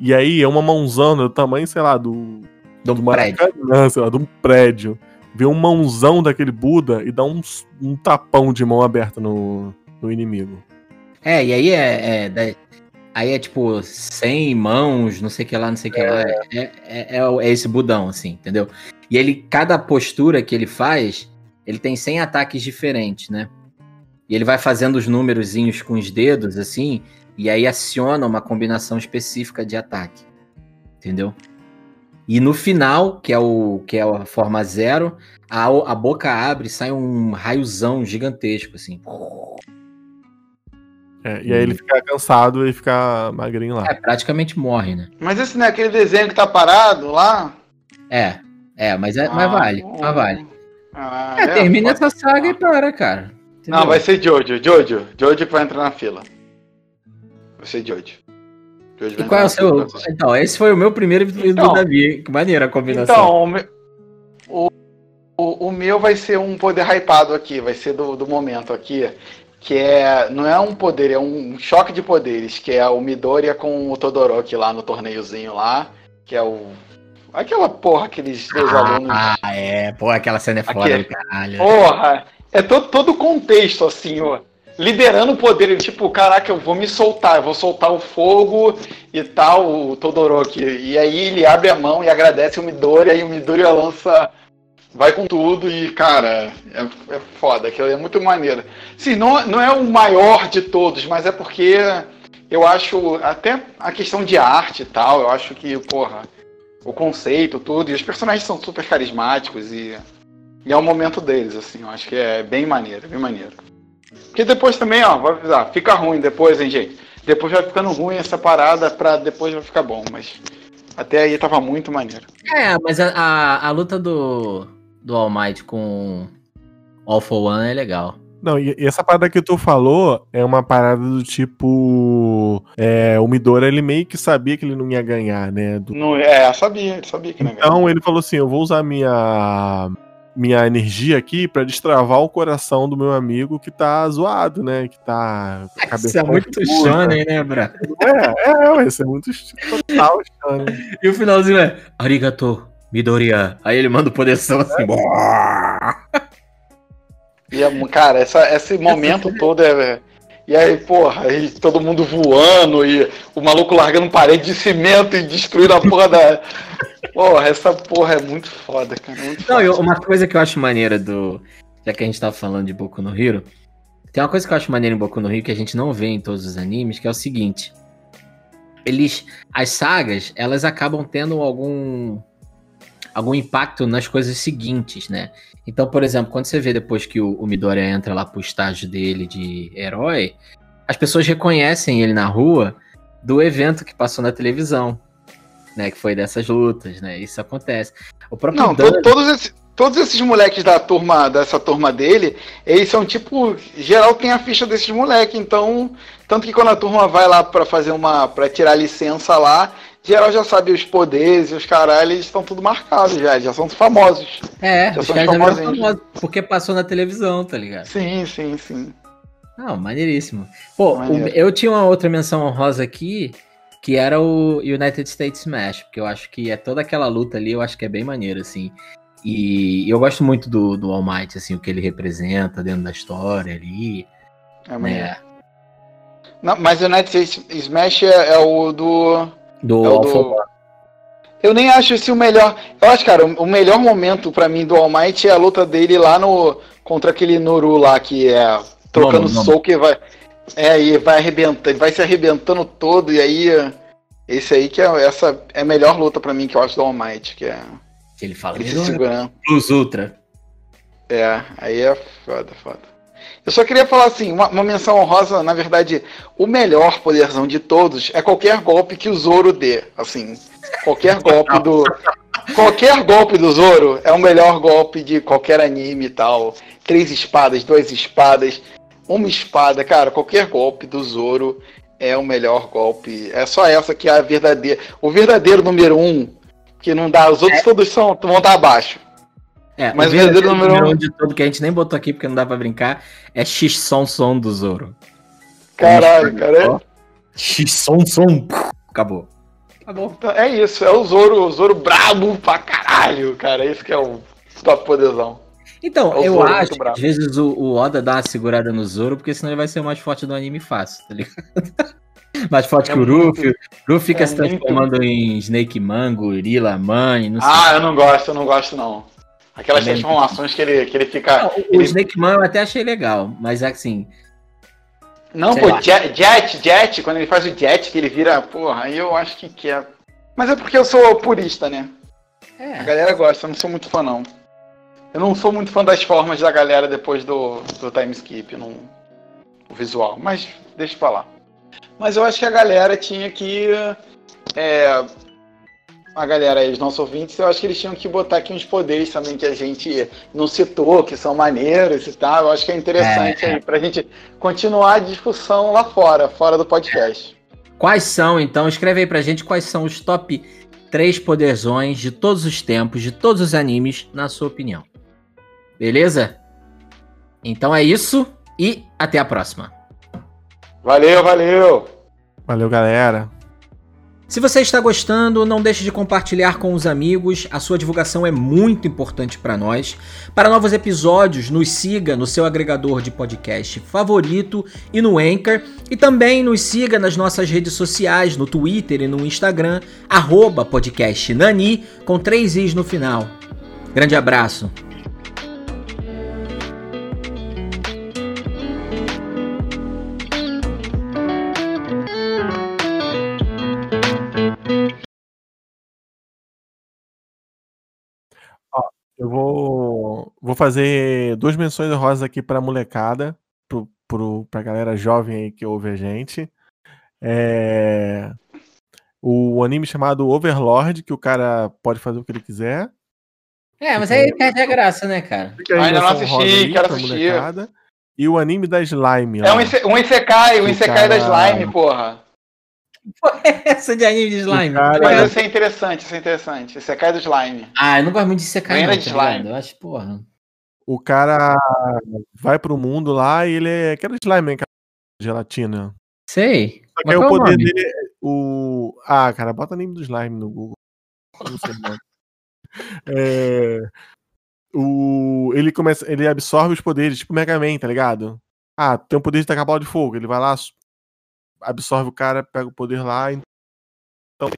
S4: E aí é uma mãozona do tamanho, sei lá, do.
S2: do
S4: do
S2: prédio.
S4: Maracanã, sei lá, de um prédio. Vê um mãozão daquele Buda e dá um, um tapão de mão aberta no, no inimigo.
S2: É, e aí é, é, Aí é tipo 100 mãos, não sei o que lá, não sei o que lá. É, é, é, é esse budão, assim, entendeu? E ele, cada postura que ele faz, ele tem 100 ataques diferentes, né? E ele vai fazendo os númerozinhos com os dedos, assim, e aí aciona uma combinação específica de ataque. Entendeu? E no final, que é, o, que é a forma zero, a, a boca abre e sai um raiozão gigantesco, assim.
S4: É, e aí ele fica cansado e fica magrinho lá.
S2: É, praticamente morre, né?
S5: Mas esse não é aquele desenho que tá parado lá?
S2: É, é, mas, é, mas
S5: Ah,
S2: vale,
S5: bom.
S2: mas vale.
S5: Ah,
S2: É, termina
S5: pode-
S2: essa saga e para, cara. Entendeu?
S5: Não, vai ser Jojo. Jojo. Jojo que vai entrar na fila. Vai ser Jojo. Jojo
S2: E qual é o seu. Então, esse foi o meu primeiro vídeo
S5: Então.
S2: do Davi. Que maneira a combinação.
S5: Então, o, me- o, o, o meu vai ser um poder hypado aqui, vai ser do, do momento aqui. Que é. Não é um poder, é um choque de poderes, que é o Midoriya com o Todoroki lá no torneiozinho lá. Que é o. Aquela porra, aqueles dois alunos.
S2: ah, é. Pô, aquela cena é foda caralho.
S5: Porra! É todo, todo contexto, assim, ó. Liderando o poder, ele, tipo, caraca, eu vou me soltar, eu vou soltar o fogo e tal, o Todoroki. E aí ele abre a mão e agradece o Midori, aí o Midori lança. Vai com tudo e, cara, é, é foda, aquilo é muito maneiro. Sim, não, não é o maior de todos, mas é porque eu acho, até a questão de arte e tal, eu acho que, porra, o conceito, tudo, e os personagens são super carismáticos e e é o momento deles, assim, eu acho que é bem maneiro, bem maneiro. Porque depois também, ó, vou avisar, fica ruim depois, hein, gente. Depois vai ficando ruim essa parada, pra depois vai ficar bom, mas até aí tava muito maneiro.
S2: É, mas a, a, a luta do, do All Might com All for One é legal.
S4: Não, e, essa parada que tu falou é uma parada do tipo. É, o Midora ele meio que sabia que ele não ia ganhar, né? Do-
S5: Não, é, sabia, sabia que não ia ganhar.
S4: Então ele falou assim: eu vou usar minha. Minha energia aqui pra destravar o coração do meu amigo que tá zoado, né? Que tá. com a cabeça
S2: Isso é muito shonen, né, Bra?
S4: É, é, ué, isso é muito total shonen.
S2: E o finalzinho é Arigato, Midoriya. Aí ele manda o poderção assim. *laughs*
S5: E, é, cara, essa, esse momento todo é. E aí, porra, aí todo mundo voando e o maluco largando parede de cimento e destruindo a porra da. *laughs* Porra, essa porra é muito foda, cara. Muito
S2: Não,
S5: foda.
S2: uma coisa que eu acho maneira do. Já que a gente tava falando de Boku no Hero, tem uma coisa que eu acho maneira em Boku no Hero que a gente não vê em todos os animes, que é o seguinte. Eles. As sagas, elas acabam tendo algum. Algum impacto nas coisas seguintes, né? Então, por exemplo, quando você vê depois que o, o Midoriya entra lá pro estágio dele de herói, as pessoas reconhecem ele na rua do evento que passou na televisão. né? Que foi dessas lutas, né? Isso acontece. O próprio
S5: Não, todos, esses, todos esses moleques da turma, dessa turma dele, eles são tipo. Geral tem a ficha desses moleques, então. Tanto que quando a turma vai lá pra fazer uma. pra tirar licença lá, geral já sabe os poderes e os caralho, eles estão tudo marcados já, já são famosos.
S2: É,
S5: Já
S2: os
S5: são famosinhos.
S2: famosos, porque passou na televisão, tá ligado?
S5: Sim, sim, sim.
S2: Não, maneiríssimo. Pô, o- eu tinha uma outra menção honrosa aqui, que era o United States Smash, porque eu acho que é toda aquela luta ali, eu acho que é bem maneiro, assim. E eu gosto muito do, do All Might, assim, o que ele representa dentro da história ali.
S5: É maneiro.
S2: Né?
S5: Não, mas o United States Smash é, é o do.
S2: Do
S5: É do- Eu nem acho esse o melhor. Eu acho, cara, o melhor momento pra mim do All Might é a luta dele lá no. contra aquele Noru lá, que é trocando
S2: Nomu, Nomu.
S5: soco e vai. É, e vai arrebentando, ele vai se arrebentando todo, e aí. Esse aí que é essa é a melhor luta pra mim que eu acho do All Might, que é
S2: que ele fala,
S5: ele se
S2: "Melhor
S5: segurando.
S2: Plus Ultra.
S5: É, aí é foda, foda. Eu só queria falar assim, uma, uma menção honrosa, na verdade, o melhor poderzão de todos é qualquer golpe que o Zoro dê. Assim, qualquer golpe do. *laughs* Qualquer golpe do Zoro é o melhor golpe de qualquer anime e tal. Três espadas, duas espadas, uma espada, cara, qualquer golpe do Zoro é o melhor golpe. É só essa que é a verdadeira. O verdadeiro número um, que não dá. Os outros todos são, vão estar abaixo.
S2: É,
S5: Mas
S2: o
S5: verdadeiro número um-
S2: de todo que a gente nem botou aqui porque não dá pra brincar é X-Son-Son do Zoro.
S5: Caralho, cara.
S2: X-Son-Son. Acabou. Acabou.
S5: Então, é isso, é o Zoro, o Zoro brabo pra caralho, cara. Esse que é o top poderzão.
S2: Então,
S5: É
S2: eu
S5: Zoro
S2: acho
S5: muito
S2: que às vezes o, o Oda dá uma segurada no Zoro, porque senão ele vai ser o mais forte do anime fácil, tá ligado? *laughs* mais forte
S5: É
S2: que o
S5: muito-
S2: Ruffy. O Ruffy fica
S5: é
S2: se
S5: muito-
S2: transformando em Snake Man, Gorila Man, não sei.
S5: Ah, eu não gosto, eu não gosto não. Aquelas
S2: Também.
S5: transformações que ele, que ele fica.
S2: Não, o- o
S5: ele-
S2: Snake Man eu até achei legal, mas assim,
S5: Não, pô,
S2: lá.
S5: jet, jet, jet, quando ele faz o jet, que ele vira, porra, aí eu acho que que é. Mas é porque eu sou purista, né? A
S2: é,
S5: galera gosta, eu não sou muito fã não. Eu não sou muito fã das formas da galera depois do, do time skip, não, o visual, mas deixa pra lá. Mas eu acho que a galera tinha que. é, a galera aí, os nossos ouvintes, eu acho que eles tinham que botar aqui uns poderes também que a gente não citou, que são maneiros e tal. Eu acho que é interessante
S2: É, é.
S5: aí pra gente continuar a discussão lá fora, fora do podcast.
S2: Quais são, então, escreve aí pra gente quais são os top 3 poderzões de todos os tempos, de todos os animes, na sua opinião. Beleza? Então é isso e até a próxima.
S5: Valeu, valeu!
S4: Valeu, galera.
S2: Se você está gostando, não deixe de compartilhar com os amigos. A sua divulgação é muito importante para nós. Para novos episódios, nos siga no seu agregador de podcast favorito e no Anchor. E também nos siga nas nossas redes sociais, no Twitter e no Instagram, arroba podcast Nani, com três Is no final. Grande abraço.
S4: Eu vou, vou fazer duas menções honrosas aqui pra molecada, pro, pro, pra galera jovem aí que ouve a gente. É, o anime chamado Overlord, que o cara pode fazer o que ele quiser.
S2: É, mas aí perde a graça, né, cara?
S4: Aí
S5: Ainda não assisti, quero assistir.
S4: molecada. E o anime da Slime.
S5: É
S4: lá.
S5: um, um Isekai, um
S4: O
S5: Isekai da Slime, porra.
S2: Essa de anime de slime.
S4: cara-
S5: Mas
S2: ligado?
S5: isso é interessante, isso é interessante. Isekai do Slime.
S2: Ah, eu não gosto muito de secar, não,
S5: de
S2: tá ligado?
S5: slime.
S2: Eu acho, porra.
S4: O cara vai pro mundo lá e ele é aquela slime, hein, cara, gelatina.
S2: Sei.
S4: Só que
S2: Mas
S4: aí o
S2: qual é o
S4: poder
S2: nome?
S4: dele é o. Ah, cara, bota anime do slime no Google. Não sei o nome. *laughs* É, O... Ele começa. Ele absorve os poderes, tipo Mega Man, tá ligado? Ah, tem o poder de tacar bola de fogo. Ele vai lá, absorve o cara, pega o poder lá. Então.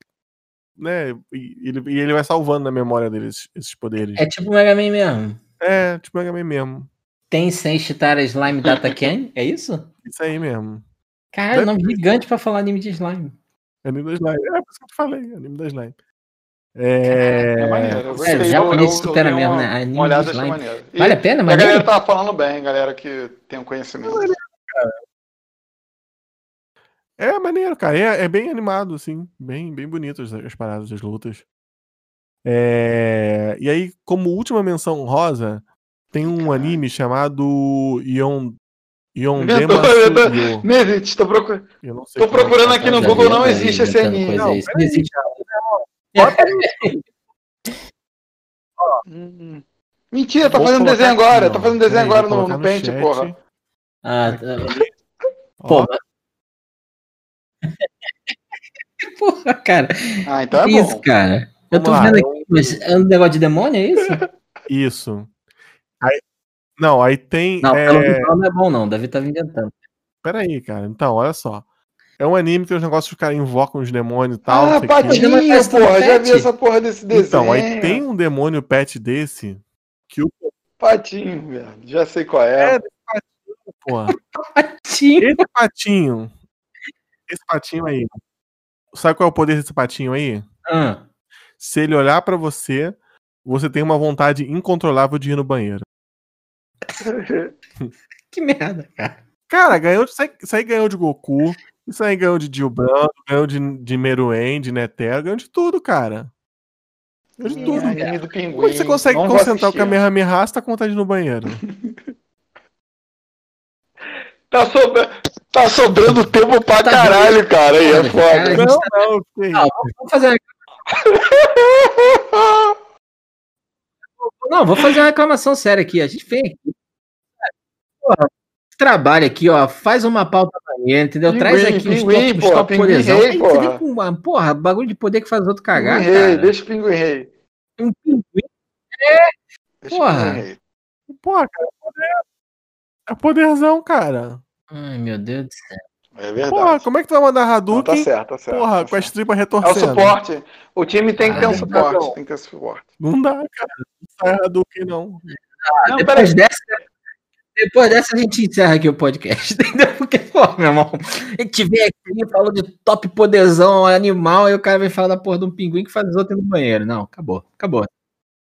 S4: Né? E ele, e ele vai salvando na memória dele esses, esses poderes.
S2: É tipo Mega Man mesmo.
S4: É, tipo Mega Man mesmo.
S2: Tem sem Chitara Slime Data *laughs* Ken? É isso?
S4: Isso aí mesmo.
S2: Caralho,
S4: Deve
S2: nome gigante pra falar anime de slime.
S4: Anime da Slime. É, por isso que eu te falei, anime da Slime. É.
S5: É maneiro. Eu
S2: É, japonês supera mesmo, né? Anime
S5: Uma olhada
S2: de slime. Vale a pena,
S5: e a
S2: mas
S5: galera tava falando bem, galera que tem um conhecimento.
S4: É maneiro, cara. É, é bem animado, assim. Bem, bem bonito as, as paradas, as lutas. É, E aí, como última menção rosa, tem um anime chamado Ion. Yondema Suyo.
S5: Nesit, tô, procur...
S4: Eu não sei
S5: tô
S4: é
S5: procurando
S4: tá
S5: aqui no
S2: Tá
S5: Google, não existe esse anime. Não,
S2: não existe. *laughs*
S5: Mentira, tá
S4: Vou
S5: fazendo desenho
S4: aqui,
S5: agora. Tá fazendo desenho agora no, no
S4: no
S5: Paint, porra.
S2: Ah, tá. Pô, *laughs* Porra, cara.
S5: Ah, então é
S2: isso,
S5: bom.
S2: cara. Eu tô
S4: Vamos lá,
S2: vendo
S4: eu-
S2: aqui, mas é um negócio de demônio, é isso?
S4: Isso. Aí- não, aí tem.
S2: Não,
S4: é,
S2: pelo visual não é bom, não. Deve estar inventando.
S4: Peraí, cara. Então, olha só. É um anime que tem os negócios que os caras invocam os demônios e tal.
S5: Ah, patinho, porra. Já vi essa porra desse desenho.
S4: Então, aí tem um demônio pet desse que o.
S5: Patinho, velho. Já sei qual é.
S4: É, Porra. *laughs*
S2: Tio.
S4: Esse patinho. Esse patinho aí. Sabe qual é o poder desse patinho aí?
S2: Ah,
S4: Se ele olhar pra você, você tem uma vontade incontrolável de ir no banheiro. *laughs*
S2: que merda, cara.
S4: Cara, ganhou de, isso aí- isso aí ganhou de Goku, isso aí ganhou de Dilbrando, ganhou de, de Meruem, de Netero, ganhou de tudo, cara. Ganhou de tudo.
S5: É.
S4: Como é que você consegue
S5: Não
S4: concentrar o. Kamehameha se tá com vontade de ir no banheiro? *laughs*
S5: Tá, sobra... tá sobrando tempo pra
S2: Tá
S5: caralho, cara. Aí é foda.
S4: Não, não, eu fiquei.
S2: Não, vamos fazer uma... Não, vou fazer uma reclamação séria aqui. A gente vem aqui. Porra, trabalha aqui, ó. Faz uma pauta maneira, entendeu?
S5: Pinguim,
S2: Traz aqui os
S5: pinguim,
S2: top, os poderzão.
S5: rei,
S2: Aí você vem
S5: porra.
S2: com uma, porra, bagulho de poder que faz outro cagar,
S5: Pinguim rei,
S2: cara.
S5: deixa o pinguim rei.
S2: Um pinguim.
S5: Deixa
S2: Porra.
S5: o pinguim rei.
S4: Porra, cara, é poder. É poderzão, cara.
S2: Ai, meu Deus do céu.
S5: É verdade.
S4: Porra, como é que tu vai mandar
S5: Não, tá
S4: Hadouken?
S5: certo, tá certo.
S4: Porra,
S5: tá
S4: com as tripas
S5: É o
S4: retorcendo.
S5: suporte. O time tem que ter um
S2: Ah,
S5: suporte.
S4: não.
S5: Tem que ter suporte.
S4: Não dá, cara. Não sai Hadouken, não.
S5: Não,
S2: Depois dessa, depois dessa a gente encerra aqui o podcast, *laughs* entendeu? Porque, pô, meu irmão, a gente vem aqui falou de top poderzão animal, e o cara vem falar da porra de um pinguim que faz os outros no banheiro. Não, acabou, acabou.